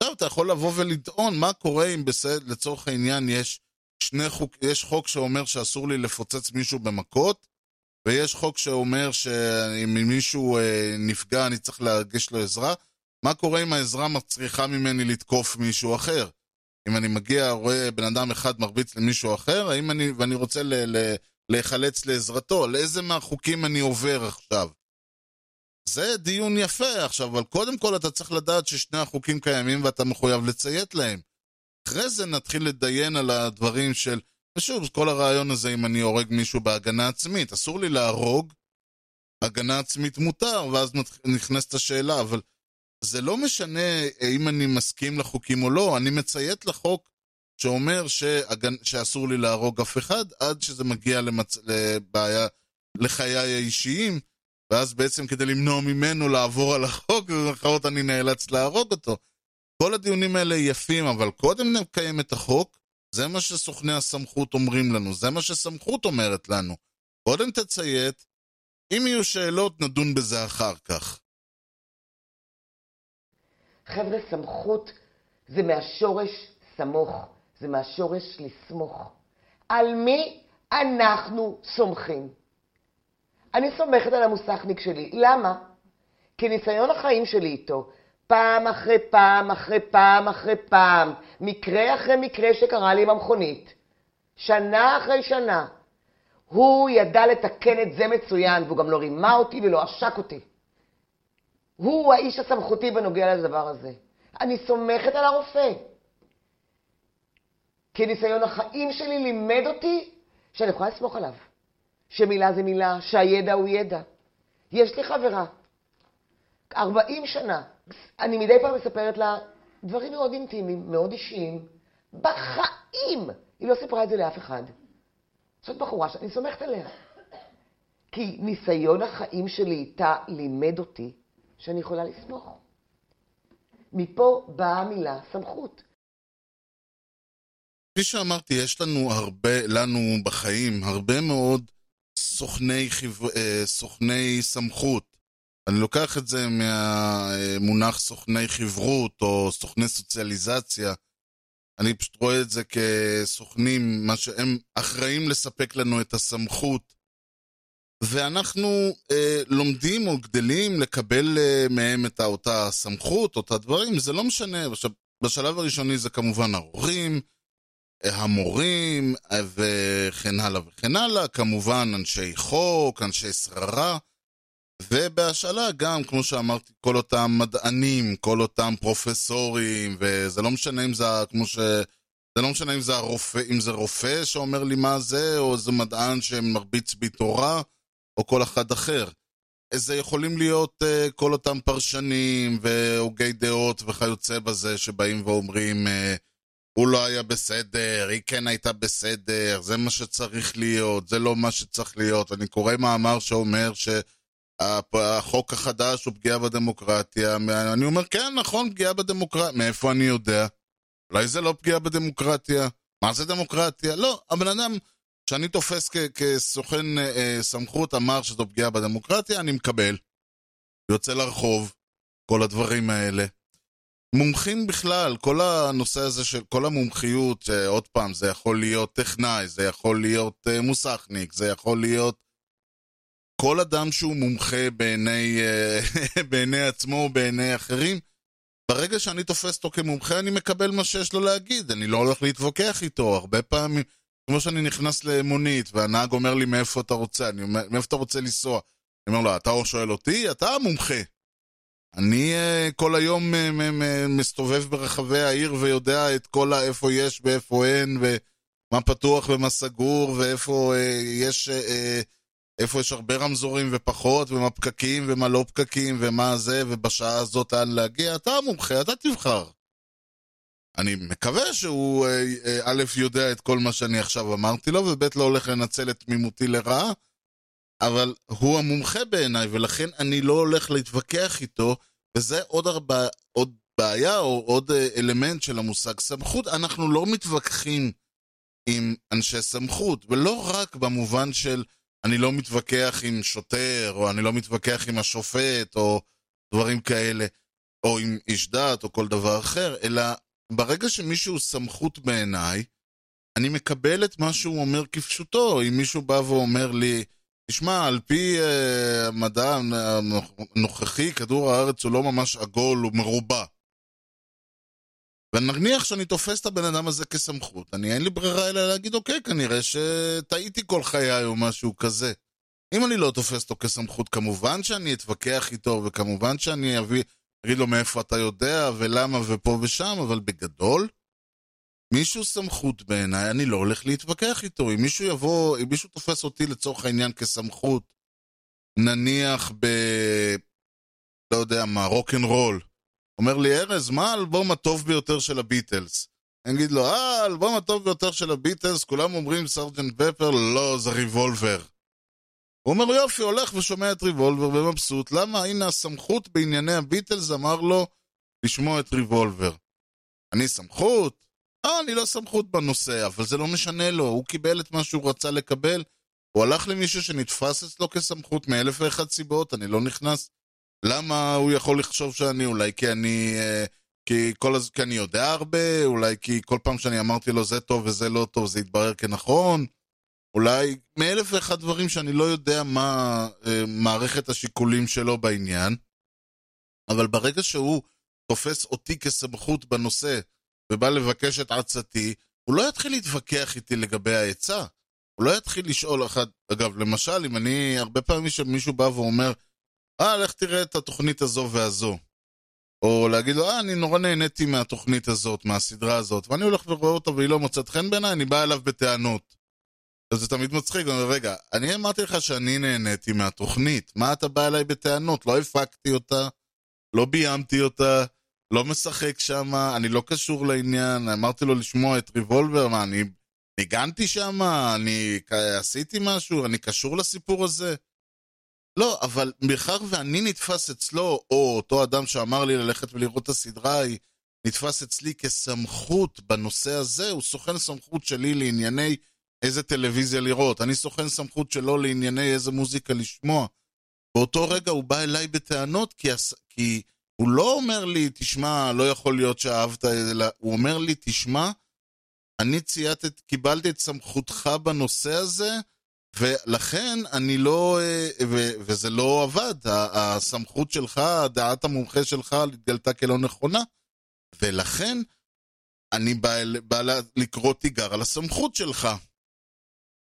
עכשיו אתה יכול לבוא ולטעון מה קורה אם בסד, לצורך העניין יש שני חוק, יש חוק שאומר שאסור לי לפוצץ מישהו במכות, ויש חוק שאומר שאם מישהו אה, נפגע אני צריך להגיש לו עזרה. מה קורה אם העזרה מצריכה ממני לתקוף מישהו אחר? אם אני מגיע, רואה בן אדם אחד מרביץ למישהו אחר, האם אני, ואני רוצה ל, ל, להיחלץ לעזרתו, לאיזה מהחוקים אני עובר עכשיו? זה דיון יפה עכשיו, אבל קודם כל אתה צריך לדעת ששני החוקים קיימים ואתה מחויב לציית להם. אחרי זה נתחיל לדיין על הדברים של... ושוב, כל הרעיון הזה, אם אני הורג מישהו בהגנה עצמית, אסור לי להרוג, הגנה עצמית מותר, ואז נכנסת השאלה, אבל זה לא משנה אם אני מסכים לחוקים או לא, אני מציית לחוק שאומר שהגנ... שאסור לי להרוג אף אחד עד שזה מגיע למצ... לבעיה, לחיי האישיים, ואז בעצם כדי למנוע ממנו לעבור על החוק, במרכאות אני נאלץ להרוג אותו. כל הדיונים האלה יפים, אבל קודם נקיים את החוק, זה מה שסוכני הסמכות אומרים לנו, זה מה שסמכות אומרת לנו. קודם תציית, אם יהיו שאלות נדון בזה אחר כך.
חבר'ה, סמכות זה מהשורש סמוך, זה מהשורש לסמוך. על מי אנחנו סומכים? אני סומכת על המוסכניק שלי. למה? כי ניסיון החיים שלי איתו, פעם אחרי פעם אחרי פעם אחרי פעם, מקרה אחרי מקרה שקרה לי עם המכונית, שנה אחרי שנה, הוא ידע לתקן את זה מצוין, והוא גם לא רימה אותי ולא עשק אותי. הוא האיש הסמכותי בנוגע לדבר הזה. אני סומכת על הרופא. כי ניסיון החיים שלי לימד אותי שאני יכולה לסמוך עליו. שמילה זה מילה, שהידע הוא ידע. יש לי חברה, 40 שנה, אני מדי פעם מספרת לה דברים מאוד אינטימיים, מאוד אישיים. בחיים! היא לא סיפרה את זה לאף אחד. זאת בחורה שאני סומכת עליה. כי ניסיון החיים שלי איתה לימד אותי שאני יכולה לסמוך. מפה באה המילה סמכות.
כפי שאמרתי, יש לנו הרבה, לנו בחיים, הרבה מאוד סוכני, חיו... אה, סוכני סמכות. אני לוקח את זה מהמונח סוכני חברות או סוכני סוציאליזציה. אני פשוט רואה את זה כסוכנים, מה שהם אחראים לספק לנו את הסמכות. ואנחנו אה, לומדים או גדלים לקבל אה, מהם את אותה סמכות, אותה דברים, זה לא משנה. עכשיו, בשלב הראשוני זה כמובן ההורים, המורים וכן הלאה וכן הלאה, כמובן אנשי חוק, אנשי שררה, ובהשאלה גם, כמו שאמרתי, כל אותם מדענים, כל אותם פרופסורים, וזה לא משנה אם זה כמו ש... זה לא משנה אם זה, הרופא, אם זה רופא שאומר לי מה זה, או איזה מדען שמרביץ בי תורה, או כל אחד אחר. זה יכולים להיות uh, כל אותם פרשנים והוגי דעות וכיוצא בזה שבאים ואומרים uh, הוא לא היה בסדר, היא כן הייתה בסדר, זה מה שצריך להיות, זה לא מה שצריך להיות. אני קורא מאמר שאומר שהחוק החדש הוא פגיעה בדמוקרטיה. אני אומר, כן, נכון, פגיעה בדמוקרטיה. מאיפה אני יודע? אולי זה לא פגיעה בדמוקרטיה? מה זה דמוקרטיה? לא, הבן אדם שאני תופס כסוכן אה, סמכות אמר שזו פגיעה בדמוקרטיה, אני מקבל. יוצא לרחוב, כל הדברים האלה. מומחים בכלל, כל הנושא הזה של כל המומחיות, עוד פעם, זה יכול להיות טכנאי, זה יכול להיות uh, מוסכניק, זה יכול להיות כל אדם שהוא מומחה בעיני, uh, בעיני עצמו או בעיני אחרים, ברגע שאני תופס אותו כמומחה, אני מקבל מה שיש לו להגיד, אני לא הולך להתווכח איתו, הרבה פעמים, כמו שאני נכנס למונית, והנהג אומר לי מאיפה אתה רוצה, אני אומר, מאיפה אתה רוצה לנסוע? אני אומר לו, אתה שואל אותי? אתה המומחה. אני uh, כל היום uh, מסתובב ברחבי העיר ויודע את כל. איפה יש ואיפה אין, ומה פתוח ומה סגור, ואיפה uh, יש... איפה יש הרבה רמזורים ופחות, ומה פקקים ומה לא פקקים, ומה זה, ובשעה הזאת לאן להגיע, אתה המומחה, אתה תבחר. אני מקווה שהוא א', יודע את כל מה שאני עכשיו אמרתי לו, וב', לא הולך לנצל את תמימותי לרעה, אבל הוא המומחה בעיניי, ולכן אני לא הולך להתווכח איתו, וזה עוד, הרבה, עוד בעיה או עוד אה, אלמנט של המושג סמכות. אנחנו לא מתווכחים עם אנשי סמכות, ולא רק במובן של אני לא מתווכח עם שוטר, או אני לא מתווכח עם השופט, או דברים כאלה, או עם איש דת, או כל דבר אחר, אלא ברגע שמישהו סמכות בעיניי, אני מקבל את מה שהוא אומר כפשוטו. אם מישהו בא ואומר לי, תשמע, על פי uh, המדע הנוכחי, כדור הארץ הוא לא ממש עגול, הוא מרובע. ונניח שאני תופס את הבן אדם הזה כסמכות, אני אין לי ברירה אלא להגיד, אוקיי, כנראה שטעיתי כל חיי או משהו כזה. אם אני לא תופס אותו כסמכות, כמובן שאני אתווכח איתו, וכמובן שאני אביא, אגיד לו מאיפה אתה יודע, ולמה, ופה ושם, אבל בגדול, מישהו סמכות בעיניי, אני לא הולך להתווכח איתו. אם מישהו יבוא, אם מישהו תופס אותי לצורך העניין כסמכות, נניח ב... לא יודע מה, רוקנרול, אומר לי, ארז, מה האלבום הטוב ביותר של הביטלס? אני אגיד לו, אה, האלבום הטוב ביותר של הביטלס, כולם אומרים סרג'נט פפר, לא, זה ריבולבר. הוא אומר, יופי, הולך ושומע את ריבולבר ומבסוט, למה? הנה הסמכות בענייני הביטלס אמר לו לשמוע את ריבולבר. אני סמכות? אה, אני לא סמכות בנושא, אבל זה לא משנה לו, הוא קיבל את מה שהוא רצה לקבל. הוא הלך למישהו שנתפס אצלו כסמכות מאלף ואחת סיבות, אני לא נכנס. למה הוא יכול לחשוב שאני? אולי כי אני... אה, כי, כל, כי אני יודע הרבה? אולי כי כל פעם שאני אמרתי לו זה טוב וזה לא טוב, זה יתברר כנכון? אולי מאלף ואחד דברים שאני לא יודע מה אה, מערכת השיקולים שלו בעניין, אבל ברגע שהוא תופס אותי כסמכות בנושא ובא לבקש את עצתי, הוא לא יתחיל להתווכח איתי לגבי העצה. הוא לא יתחיל לשאול אחד, אגב, למשל, אם אני, הרבה פעמים שמישהו בא ואומר, אה, לך תראה את התוכנית הזו והזו. או להגיד לו, אה, אני נורא נהניתי מהתוכנית הזאת, מהסדרה הזאת, ואני הולך ורואה אותה והיא לא מוצאת חן בעיניי, אני בא אליו בטענות. אז זה תמיד מצחיק, אני אומר, רגע, אני אמרתי לך שאני נהניתי מהתוכנית, מה אתה בא אליי בטענות? לא הפקתי אותה, לא ביימתי אותה, לא משחק שם, אני לא קשור לעניין, אמרתי לו לשמוע את ריבולבר, מה, אני ניגנתי שם? אני עשיתי משהו? אני קשור לסיפור הזה? לא, אבל מאחר ואני נתפס אצלו, או אותו אדם שאמר לי ללכת ולראות את הסדרה ההיא, נתפס אצלי כסמכות בנושא הזה, הוא סוכן סמכות שלי לענייני איזה טלוויזיה לראות. אני סוכן סמכות שלו לענייני איזה מוזיקה לשמוע. באותו רגע הוא בא אליי בטענות, כי, הס... כי הוא לא אומר לי, תשמע, לא יכול להיות שאהבת, אלא הוא אומר לי, תשמע, אני צייתת, קיבלתי את סמכותך בנושא הזה, ולכן אני לא, אה, ו, וזה לא עבד, הסמכות שלך, דעת המומחה שלך התגלתה כלא נכונה, ולכן אני בא, בא לקרוא תיגר על הסמכות שלך.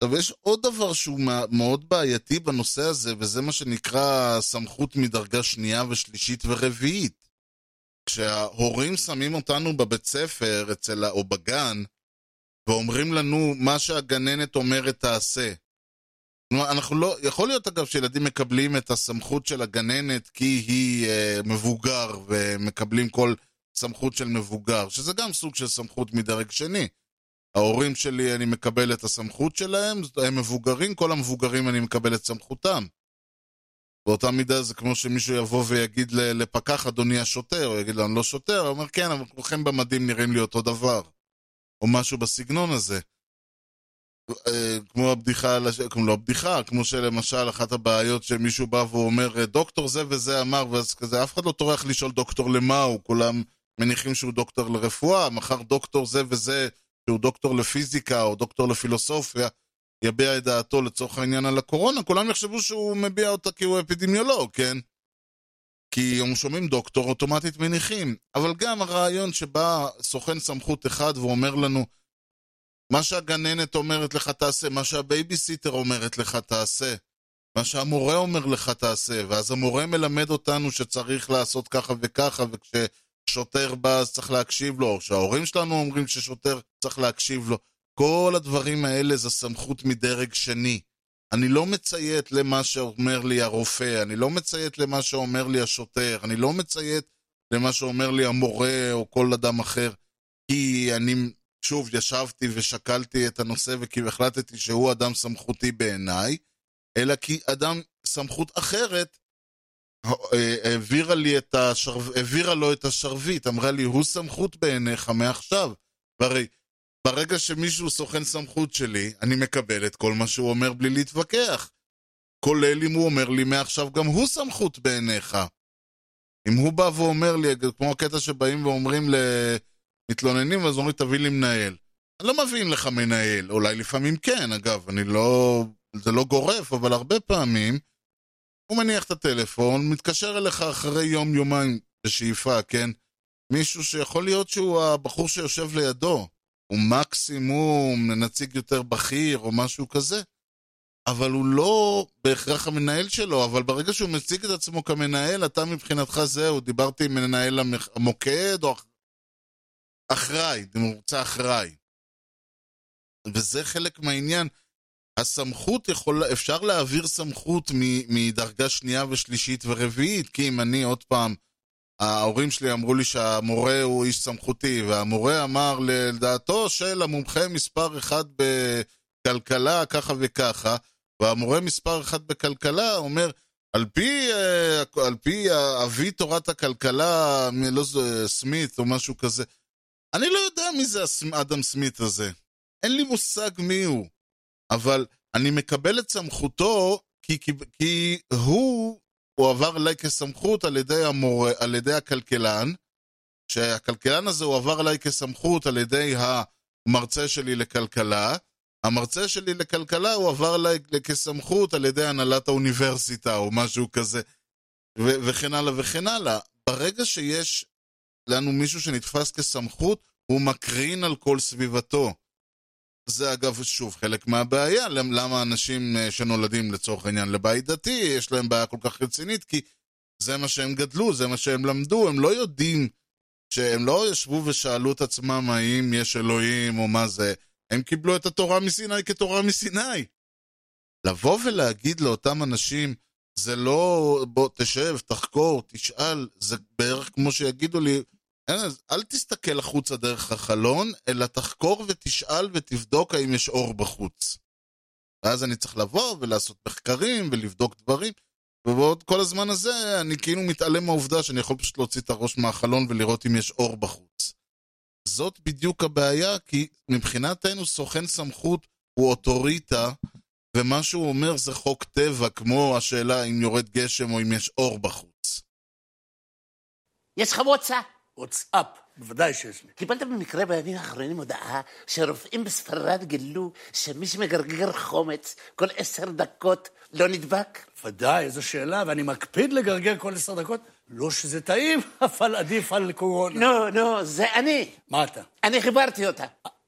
עכשיו, יש עוד דבר שהוא מא- מאוד בעייתי בנושא הזה, וזה מה שנקרא סמכות מדרגה שנייה ושלישית ורביעית. כשההורים שמים אותנו בבית ספר, אצל, או בגן, ואומרים לנו, מה שהגננת אומרת תעשה. כלומר, אנחנו לא, יכול להיות אגב שילדים מקבלים את הסמכות של הגננת כי היא אה, מבוגר ומקבלים כל סמכות של מבוגר, שזה גם סוג של סמכות מדרג שני. ההורים שלי, אני מקבל את הסמכות שלהם, הם מבוגרים, כל המבוגרים אני מקבל את סמכותם. באותה מידה זה כמו שמישהו יבוא ויגיד לפקח, אדוני השוטר, הוא יגיד לו, אני לא שוטר, הוא אומר, כן, אבל כולכם במדים נראים לי אותו דבר. או משהו בסגנון הזה. אה, כמו הבדיחה, כמו לא הבדיחה, כמו שלמשל אחת הבעיות שמישהו בא ואומר, דוקטור זה וזה אמר, ואז כזה, אף אחד לא טורח לשאול דוקטור למה הוא, כולם מניחים שהוא דוקטור לרפואה, מחר דוקטור זה וזה, שהוא דוקטור לפיזיקה או דוקטור לפילוסופיה, יביע את דעתו לצורך העניין על הקורונה, כולם יחשבו שהוא מביע אותה כי הוא אפידמיולוג, כן? כי הם שומעים דוקטור, אוטומטית מניחים. אבל גם הרעיון שבא סוכן סמכות אחד ואומר לנו, מה שהגננת אומרת לך תעשה, מה שהבייביסיטר אומרת לך תעשה, מה שהמורה אומר לך תעשה, ואז המורה מלמד אותנו שצריך לעשות ככה וככה, וכששוטר בא צריך להקשיב לו, או שההורים שלנו אומרים ששוטר צריך להקשיב לו. כל הדברים האלה זה סמכות מדרג שני. אני לא מציית למה שאומר לי הרופא, אני לא מציית למה שאומר לי השוטר, אני לא מציית למה שאומר לי המורה או כל אדם אחר, כי אני, שוב, ישבתי ושקלתי את הנושא וכי החלטתי שהוא אדם סמכותי בעיניי, אלא כי אדם סמכות אחרת העבירה, לי את השרב... העבירה לו את השרביט, אמרה לי, הוא סמכות בעיניך מעכשיו. והרי ברגע שמישהו סוכן סמכות שלי, אני מקבל את כל מה שהוא אומר בלי להתווכח. כולל אם הוא אומר לי מעכשיו גם הוא סמכות בעיניך. אם הוא בא ואומר לי, כמו הקטע שבאים ואומרים למתלוננים, אז אומרים תביא לי מנהל. אני לא מביאים לך מנהל, אולי לפעמים כן, אגב, אני לא... זה לא גורף, אבל הרבה פעמים הוא מניח את הטלפון, מתקשר אליך אחרי יום-יומיים בשאיפה, כן? מישהו שיכול להיות שהוא הבחור שיושב לידו. הוא מקסימום נציג יותר בכיר או משהו כזה. אבל הוא לא בהכרח המנהל שלו, אבל ברגע שהוא מציג את עצמו כמנהל, אתה מבחינתך זהו, דיברתי עם מנהל המוקד, או אח- אחראי, ממוצע אחראי. וזה חלק מהעניין. הסמכות יכול, אפשר להעביר סמכות מ- מדרגה שנייה ושלישית ורביעית, כי אם אני עוד פעם, ההורים שלי אמרו לי שהמורה הוא איש סמכותי, והמורה אמר לדעתו של המומחה מספר אחד בכלכלה, ככה וככה, והמורה מספר אחד בכלכלה אומר, על פי, אה, על פי אבי תורת הכלכלה, לא זו, סמית או משהו כזה, אני לא יודע מי זה אדם סמית הזה. אין לי מושג מי הוא. אבל אני מקבל את סמכותו כי, כי, כי הוא הועבר אליי כסמכות על ידי, המורה, על ידי הכלכלן, שהכלכלן הזה הועבר אליי כסמכות על ידי המרצה שלי לכלכלה, המרצה שלי לכלכלה הועבר אליי כסמכות על ידי הנהלת האוניברסיטה או משהו כזה, ו- וכן הלאה וכן הלאה. ברגע שיש לנו מישהו שנתפס כסמכות, הוא מקרין על כל סביבתו. זה אגב, שוב, חלק מהבעיה, למ- למה אנשים אה, שנולדים לצורך העניין לבית דתי, יש להם בעיה כל כך רצינית, כי זה מה שהם גדלו, זה מה שהם למדו, הם לא יודעים, שהם לא ישבו ושאלו את עצמם האם יש אלוהים או מה זה, הם קיבלו את התורה מסיני כתורה מסיני. לבוא ולהגיד לאותם אנשים, זה לא, בוא תשב, תחקור, תשאל, זה בערך כמו שיגידו לי, אין, אז אל תסתכל החוצה דרך החלון, אלא תחקור ותשאל ותבדוק האם יש אור בחוץ. ואז אני צריך לבוא ולעשות מחקרים ולבדוק דברים, ובעוד כל הזמן הזה אני כאילו מתעלם מהעובדה שאני יכול פשוט להוציא את הראש מהחלון ולראות אם יש אור בחוץ. זאת בדיוק הבעיה, כי מבחינתנו סוכן סמכות הוא אוטוריטה, ומה שהוא אומר זה חוק טבע, כמו השאלה אם יורד גשם או אם יש אור בחוץ.
יש לך וואטסאפ?
וואטסאפ, בוודאי שיש לי.
קיבלת במקרה בימים האחרונים הודעה שרופאים בספרד גילו שמי שמגרגר חומץ כל עשר דקות לא נדבק?
ודאי, איזו שאלה, ואני מקפיד לגרגר כל עשר דקות. לא שזה טעים, אבל עדיף על קורונה.
נו, נו, זה אני.
מה אתה?
אני חיברתי אותה.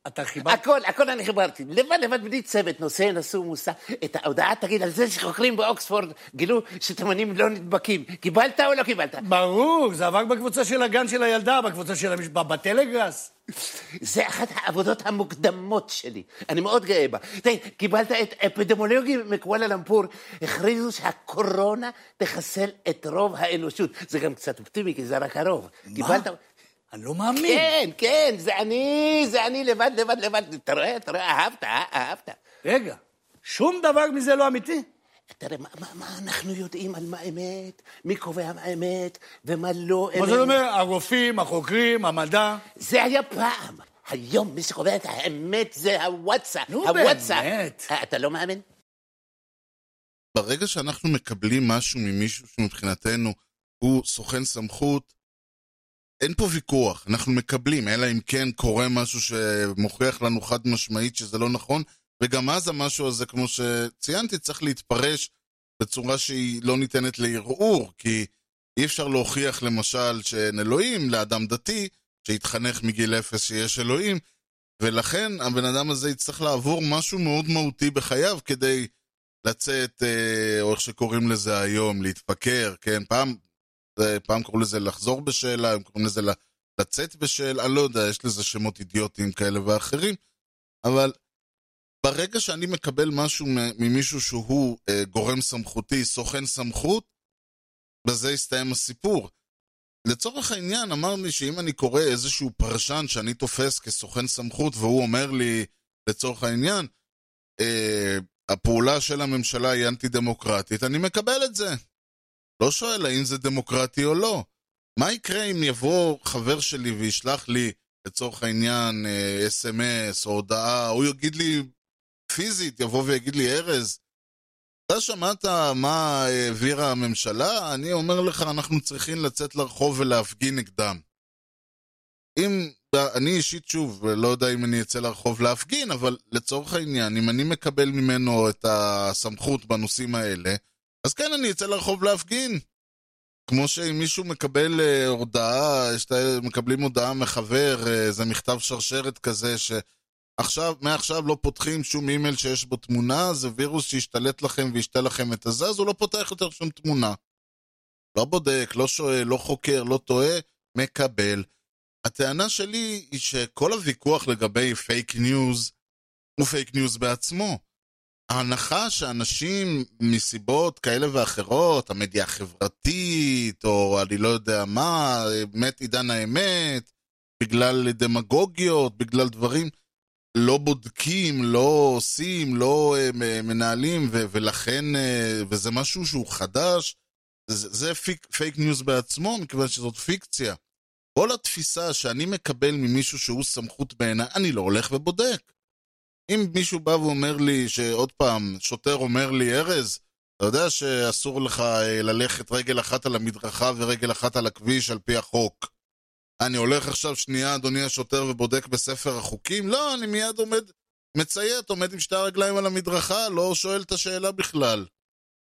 אתה חיברת?
הכל, הכל אני חיברתי. לבד לבד בלי צוות, נושא, נשוא, מושא. את ההודעה תגיד על זה שחוקרים באוקספורד גילו שתימנים לא נדבקים. קיבלת או לא קיבלת?
ברור, זה עבר בקבוצה של הגן של הילדה, בקבוצה של המשפחה, בטלגראס.
זה אחת העבודות המוקדמות שלי. אני מאוד גאה בה. תראה, קיבלת את אפידמולוגים מקואלה למפור, הכריזו שהקורונה תחסל את רוב האנושות. זה גם קצת אופטימי, כי זה רק הרוב. קיבלת...
אני לא מאמין.
כן, כן, זה אני, זה אני לבד, לבד, לבד. אתה רואה, אהבת, אה? אהבת.
רגע, שום דבר מזה לא אמיתי?
תראה, מה, מה, מה אנחנו יודעים על מה אמת, מי קובע מה אמת ומה לא אמת?
מה זה אומר? הרופאים, החוקרים, המדע.
זה היה פעם. היום מי שקובע את האמת זה הוואטסאפ.
נו,
הוואטסאפ.
באמת.
אה, אתה לא מאמין?
ברגע שאנחנו מקבלים משהו ממישהו שמבחינתנו הוא סוכן סמכות, אין פה ויכוח, אנחנו מקבלים, אלא אם כן קורה משהו שמוכיח לנו חד משמעית שזה לא נכון, וגם אז המשהו הזה, כמו שציינתי, צריך להתפרש בצורה שהיא לא ניתנת לערעור, כי אי אפשר להוכיח למשל שאין אלוהים לאדם דתי, שהתחנך מגיל אפס שיש אלוהים, ולכן הבן אדם הזה יצטרך לעבור משהו מאוד מהותי בחייו כדי לצאת, אה, או איך שקוראים לזה היום, להתפקר, כן? פעם, פעם קראו לזה לחזור בשאלה, הם קוראים לזה לצאת בשאלה, אני לא יודע, יש לזה שמות אידיוטיים כאלה ואחרים, אבל ברגע שאני מקבל משהו ממישהו שהוא אה, גורם סמכותי, סוכן סמכות, בזה יסתיים הסיפור. לצורך העניין, אמר לי שאם אני קורא איזשהו פרשן שאני תופס כסוכן סמכות, והוא אומר לי, לצורך העניין, אה, הפעולה של הממשלה היא אנטי דמוקרטית, אני מקבל את זה. לא שואל האם זה דמוקרטי או לא. מה יקרה אם יבוא חבר שלי וישלח לי, לצורך העניין, אס.אם.אס או הודעה, הוא יגיד לי פיזית, יבוא ויגיד לי, ארז, אתה שמעת מה העבירה הממשלה? אני אומר לך, אנחנו צריכים לצאת לרחוב ולהפגין נגדם. אם, אני אישית שוב, לא יודע אם אני אצא לרחוב להפגין, אבל לצורך העניין, אם אני מקבל ממנו את הסמכות בנושאים האלה, אז כן, אני אצא לרחוב להפגין. כמו שאם מישהו מקבל uh, הודעה, מקבלים הודעה מחבר, uh, זה מכתב שרשרת כזה, ש... עכשיו, מעכשיו לא פותחים שום אימייל שיש בו תמונה, זה וירוס שישתלט לכם וישתה לכם את הזה, אז הוא לא פותח יותר שום תמונה. לא בודק, לא שואל, לא חוקר, לא טועה, מקבל. הטענה שלי היא שכל הוויכוח לגבי פייק ניוז הוא פייק ניוז בעצמו. ההנחה שאנשים מסיבות כאלה ואחרות, המדיה החברתית, או אני לא יודע מה, מת עידן האמת, בגלל דמגוגיות, בגלל דברים, לא בודקים, לא עושים, לא אה, מנהלים, ו- ולכן, אה, וזה משהו שהוא חדש, זה, זה פייק, פייק ניוז בעצמו, מכיוון שזאת פיקציה. כל התפיסה שאני מקבל ממישהו שהוא סמכות בעיניי, אני לא הולך ובודק. אם מישהו בא ואומר לי, שעוד פעם, שוטר אומר לי, ארז, אתה יודע שאסור לך אה, ללכת רגל אחת על המדרכה ורגל אחת על הכביש על פי החוק. אני הולך עכשיו שנייה, אדוני השוטר, ובודק בספר החוקים? לא, אני מיד עומד, מציית, עומד עם שתי הרגליים על המדרכה, לא שואל את השאלה בכלל.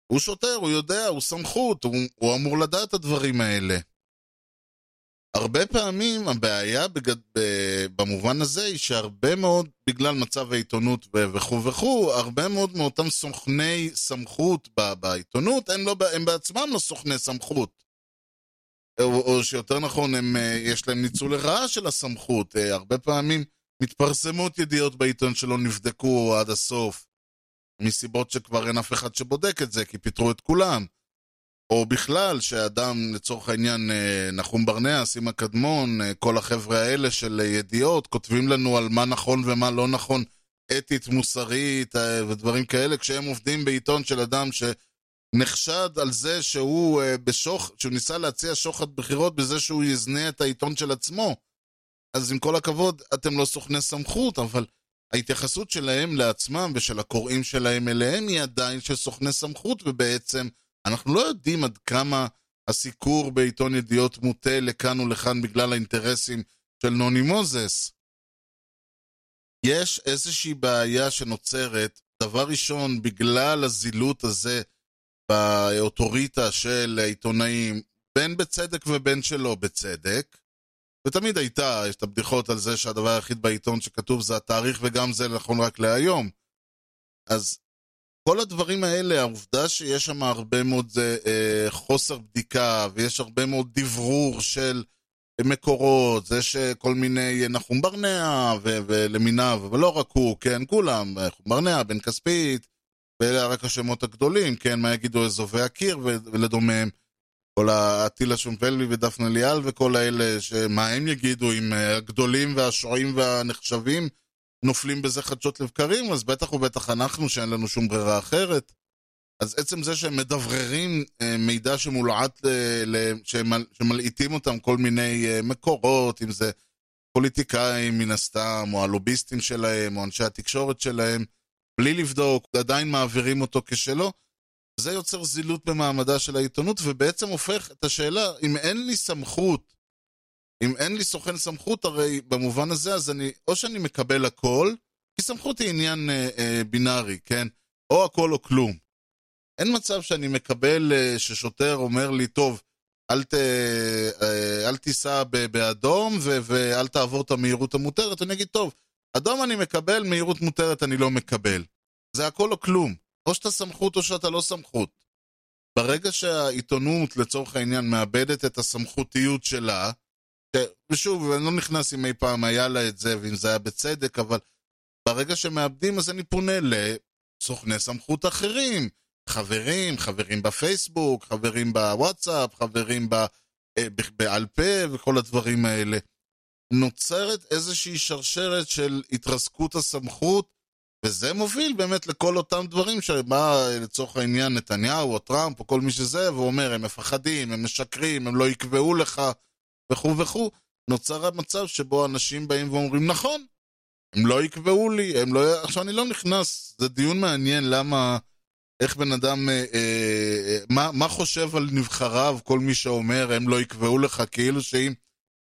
הוא שוטר, הוא יודע, הוא סמכות, הוא, הוא אמור לדעת את הדברים האלה. הרבה פעמים הבעיה בגד... במובן הזה היא שהרבה מאוד, בגלל מצב העיתונות וכו' וכו', הרבה מאוד מאותם סוכני סמכות בעיתונות, הם, לא, הם בעצמם לא סוכני סמכות. או, או שיותר נכון, הם, יש להם ניצול לרעה של הסמכות. הרבה פעמים מתפרסמות ידיעות בעיתון שלא נבדקו עד הסוף, מסיבות שכבר אין אף אחד שבודק את זה, כי פיטרו את כולם. או בכלל, שאדם, לצורך העניין, נחום ברנע, סימה קדמון, כל החבר'ה האלה של ידיעות, כותבים לנו על מה נכון ומה לא נכון, אתית, מוסרית ודברים כאלה, כשהם עובדים בעיתון של אדם שנחשד על זה שהוא בשוח, שהוא ניסה להציע שוחד בחירות בזה שהוא יזנה את העיתון של עצמו. אז עם כל הכבוד, אתם לא סוכני סמכות, אבל ההתייחסות שלהם לעצמם ושל הקוראים שלהם אליהם היא עדיין של סוכני סמכות, ובעצם אנחנו לא יודעים עד כמה הסיקור בעיתון ידיעות מוטה לכאן ולכאן בגלל האינטרסים של נוני מוזס. יש איזושהי בעיה שנוצרת, דבר ראשון, בגלל הזילות הזה באוטוריטה של עיתונאים, בין בצדק ובין שלא בצדק, ותמיד הייתה, יש את הבדיחות על זה שהדבר היחיד בעיתון שכתוב זה התאריך וגם זה נכון רק להיום. אז כל הדברים האלה, העובדה שיש שם הרבה מאוד אה, חוסר בדיקה ויש הרבה מאוד דברור של מקורות, זה שכל מיני נחום ברנע ו- ולמיניו, אבל לא רק הוא, כן, כולם, נחום ברנע, בן כספית, ואלה רק השמות הגדולים, כן, מה יגידו אזובי הקיר ולדומיהם. כל האטילה שומפלבי ודפנה ליאל וכל האלה, שמה הם יגידו אם הגדולים והשועים והנחשבים נופלים בזה חדשות לבקרים, אז בטח ובטח אנחנו, שאין לנו שום ברירה אחרת. אז עצם זה שהם מדבררים מידע שמולעט, שמלעיטים אותם כל מיני מקורות, אם זה פוליטיקאים מן הסתם, או הלוביסטים שלהם, או אנשי התקשורת שלהם, בלי לבדוק, עדיין מעבירים אותו כשלו, זה יוצר זילות במעמדה של העיתונות, ובעצם הופך את השאלה, אם אין לי סמכות, אם אין לי סוכן סמכות, הרי במובן הזה, אז אני, או שאני מקבל הכל, כי סמכות היא עניין אה, אה, בינארי, כן? או הכל או כלום. אין מצב שאני מקבל, אה, ששוטר אומר לי, טוב, אל, ת, אה, אל תיסע באדום ו, ואל תעבור את המהירות המותרת, אני אגיד, טוב, אדום אני מקבל, מהירות מותרת אני לא מקבל. זה הכל או כלום. או שאתה סמכות או שאתה לא סמכות. ברגע שהעיתונות, לצורך העניין, מאבדת את הסמכותיות שלה, ושוב, אני לא נכנס אם אי פעם היה לה את זה, ואם זה היה בצדק, אבל ברגע שמאבדים, אז אני פונה לסוכני סמכות אחרים. חברים, חברים בפייסבוק, חברים בוואטסאפ, חברים ב, אה, בעל פה וכל הדברים האלה. נוצרת איזושהי שרשרת של התרסקות הסמכות, וזה מוביל באמת לכל אותם דברים שבא לצורך העניין נתניהו או טראמפ או כל מי שזה, ואומר, הם מפחדים, הם משקרים, הם לא יקבעו לך, וכו' וכו'. נוצר המצב שבו אנשים באים ואומרים, נכון, הם לא יקבעו לי, הם לא... עכשיו, אני לא נכנס, זה דיון מעניין למה, איך בן אדם, אה, אה, מה, מה חושב על נבחריו, כל מי שאומר, הם לא יקבעו לך, כאילו שאם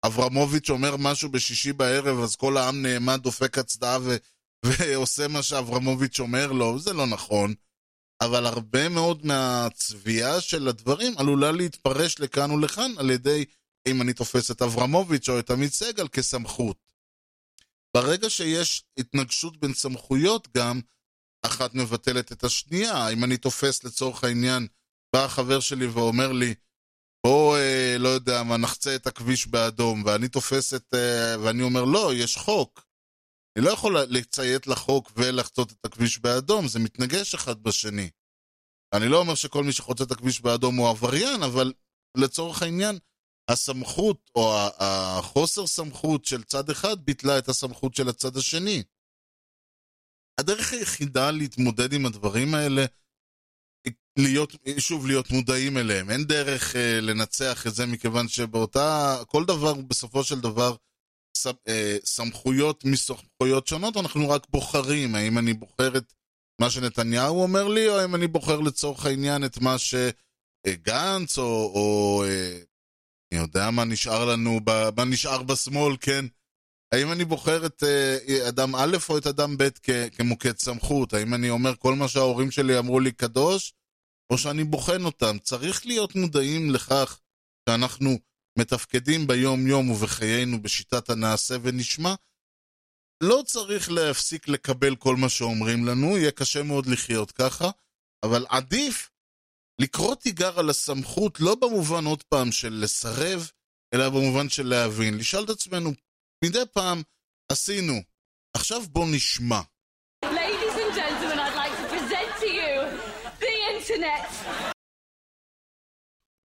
אברמוביץ' אומר משהו בשישי בערב, אז כל העם נעמד, דופק הצדעה ו... ועושה מה שאברמוביץ' אומר לו, זה לא נכון. אבל הרבה מאוד מהצביעה של הדברים עלולה להתפרש לכאן ולכאן על ידי אם אני תופס את אברמוביץ' או את עמית סגל כסמכות. ברגע שיש התנגשות בין סמכויות גם, אחת מבטלת את השנייה. אם אני תופס לצורך העניין, בא החבר שלי ואומר לי, בוא, אה, לא יודע מה, נחצה את הכביש באדום, ואני תופס את... אה, ואני אומר, לא, יש חוק. אני לא יכול לציית לחוק ולחצות את הכביש באדום, זה מתנגש אחד בשני. אני לא אומר שכל מי שחוצה את הכביש באדום הוא עבריין, אבל לצורך העניין, הסמכות או החוסר סמכות של צד אחד ביטלה את הסמכות של הצד השני. הדרך היחידה להתמודד עם הדברים האלה להיות, שוב, להיות מודעים אליהם. אין דרך אה, לנצח את זה, מכיוון שבאותה, כל דבר, בסופו של דבר, ס, אה, סמכויות מסמכויות שונות, אנחנו רק בוחרים. האם אני בוחר את מה שנתניהו אומר לי, או האם אני בוחר לצורך העניין את מה שגנץ, או, או אה, אני יודע מה נשאר לנו, מה נשאר בשמאל, כן? האם אני בוחר את אה, אדם א' או את אדם ב' כמוקד סמכות? האם אני אומר כל מה שההורים שלי אמרו לי קדוש, או שאני בוחן אותם. צריך להיות מודעים לכך שאנחנו מתפקדים ביום-יום ובחיינו בשיטת הנעשה ונשמע. לא צריך להפסיק לקבל כל מה שאומרים לנו, יהיה קשה מאוד לחיות ככה, אבל עדיף לקרוא תיגר על הסמכות לא במובן עוד פעם של לסרב, אלא במובן של להבין. לשאול את עצמנו, מדי פעם עשינו, עכשיו בוא נשמע. Ladies and gentlemen, I'd like to present to you the internet.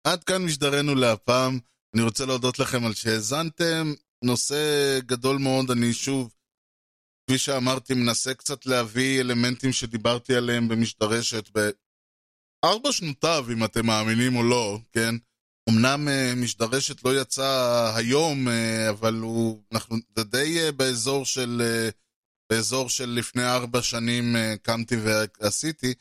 עד כאן משדרנו להפעם. אני רוצה להודות לכם על שהאזנתם. נושא גדול מאוד, אני שוב, כפי שאמרתי, מנסה קצת להביא אלמנטים שדיברתי עליהם במשדרשת בארבע שנותיו, אם אתם מאמינים או לא, כן? אמנם אה, משדרשת לא יצא היום, אה, אבל הוא, אנחנו, די אה, באזור של, באזור של לפני ארבע שנים קמתי ועשיתי.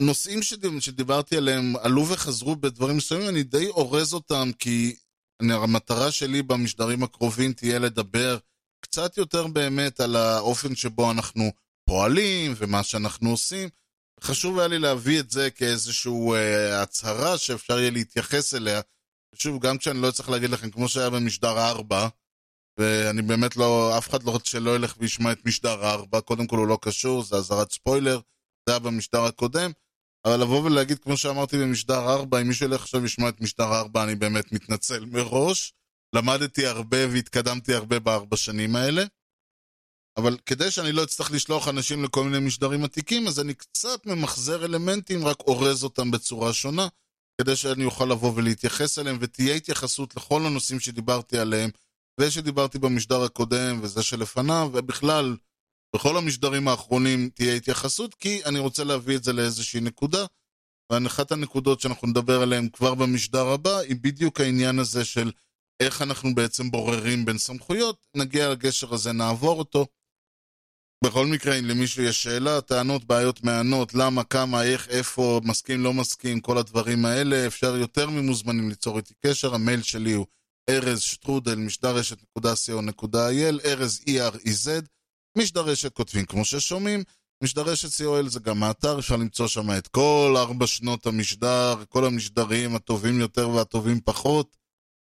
נושאים שדיברתי עליהם עלו וחזרו בדברים מסוימים, אני די אורז אותם, כי המטרה שלי במשדרים הקרובים תהיה לדבר קצת יותר באמת על האופן שבו אנחנו פועלים ומה שאנחנו עושים. חשוב היה לי להביא את זה כאיזושהי אה, הצהרה שאפשר יהיה להתייחס אליה. שוב, גם כשאני לא צריך להגיד לכם, כמו שהיה במשדר 4, ואני באמת לא, אף אחד לא רוצה שלא ילך וישמע את משדר 4, קודם כל הוא לא קשור, זה אזהרת ספוילר, זה היה במשדר הקודם, אבל לבוא ולהגיד, כמו שאמרתי במשדר 4, אם מישהו ילך עכשיו וישמע את משדר 4, אני באמת מתנצל מראש. למדתי הרבה והתקדמתי הרבה בארבע שנים האלה. אבל כדי שאני לא אצטרך לשלוח אנשים לכל מיני משדרים עתיקים, אז אני קצת ממחזר אלמנטים, רק אורז אותם בצורה שונה, כדי שאני אוכל לבוא ולהתייחס אליהם, ותהיה התייחסות לכל הנושאים שדיברתי עליהם, ושדיברתי במשדר הקודם, וזה שלפניו, ובכלל, בכל המשדרים האחרונים תהיה התייחסות, כי אני רוצה להביא את זה לאיזושהי נקודה, ואחת הנקודות שאנחנו נדבר עליהן כבר במשדר הבא, היא בדיוק העניין הזה של איך אנחנו בעצם בוררים בין סמכויות. נגיע לגשר הזה, נעבור אותו. בכל מקרה, אם למישהו יש שאלה, טענות, בעיות, מענות, למה, כמה, איך, איפה, מסכים, לא מסכים, כל הדברים האלה, אפשר יותר ממוזמנים ליצור איתי קשר, המייל שלי הוא ארז שטרודל, משדרשת.co.il, ארז E-R-E-Z, משדרשת כותבים כמו ששומעים, משדרשת co.il זה גם האתר, אפשר למצוא שם את כל ארבע שנות המשדר, כל המשדרים הטובים יותר והטובים פחות.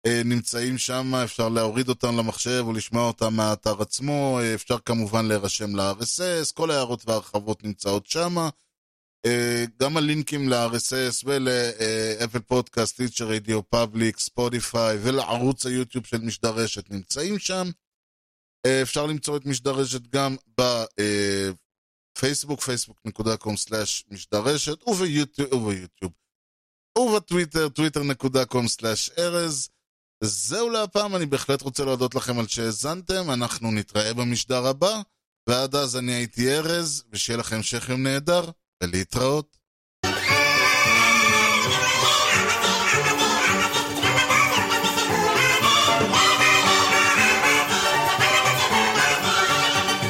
אה, נמצאים שם, אפשר להוריד אותם למחשב או לשמוע אותם מהאתר עצמו, אה, אפשר כמובן להירשם ל-RSS, כל ההערות וההרחבות נמצאות שם. אה, גם הלינקים ל-RSS ול Apple Podcast, Stitcher, Radio Public, ספוטיפיי ולערוץ היוטיוב של משדרשת נמצאים שם. אפשר למצוא את משדרשת גם בפייסבוק, facebook.com/משדרשת וביוטיוב, וביוטיוב. ובטוויטר, twitter.com/ארז. זהו להפעם, אני בהחלט רוצה להודות לכם על שהאזנתם, אנחנו נתראה במשדר הבא, ועד אז אני הייתי ארז, ושיהיה לכם המשך יום נהדר, ולהתראות.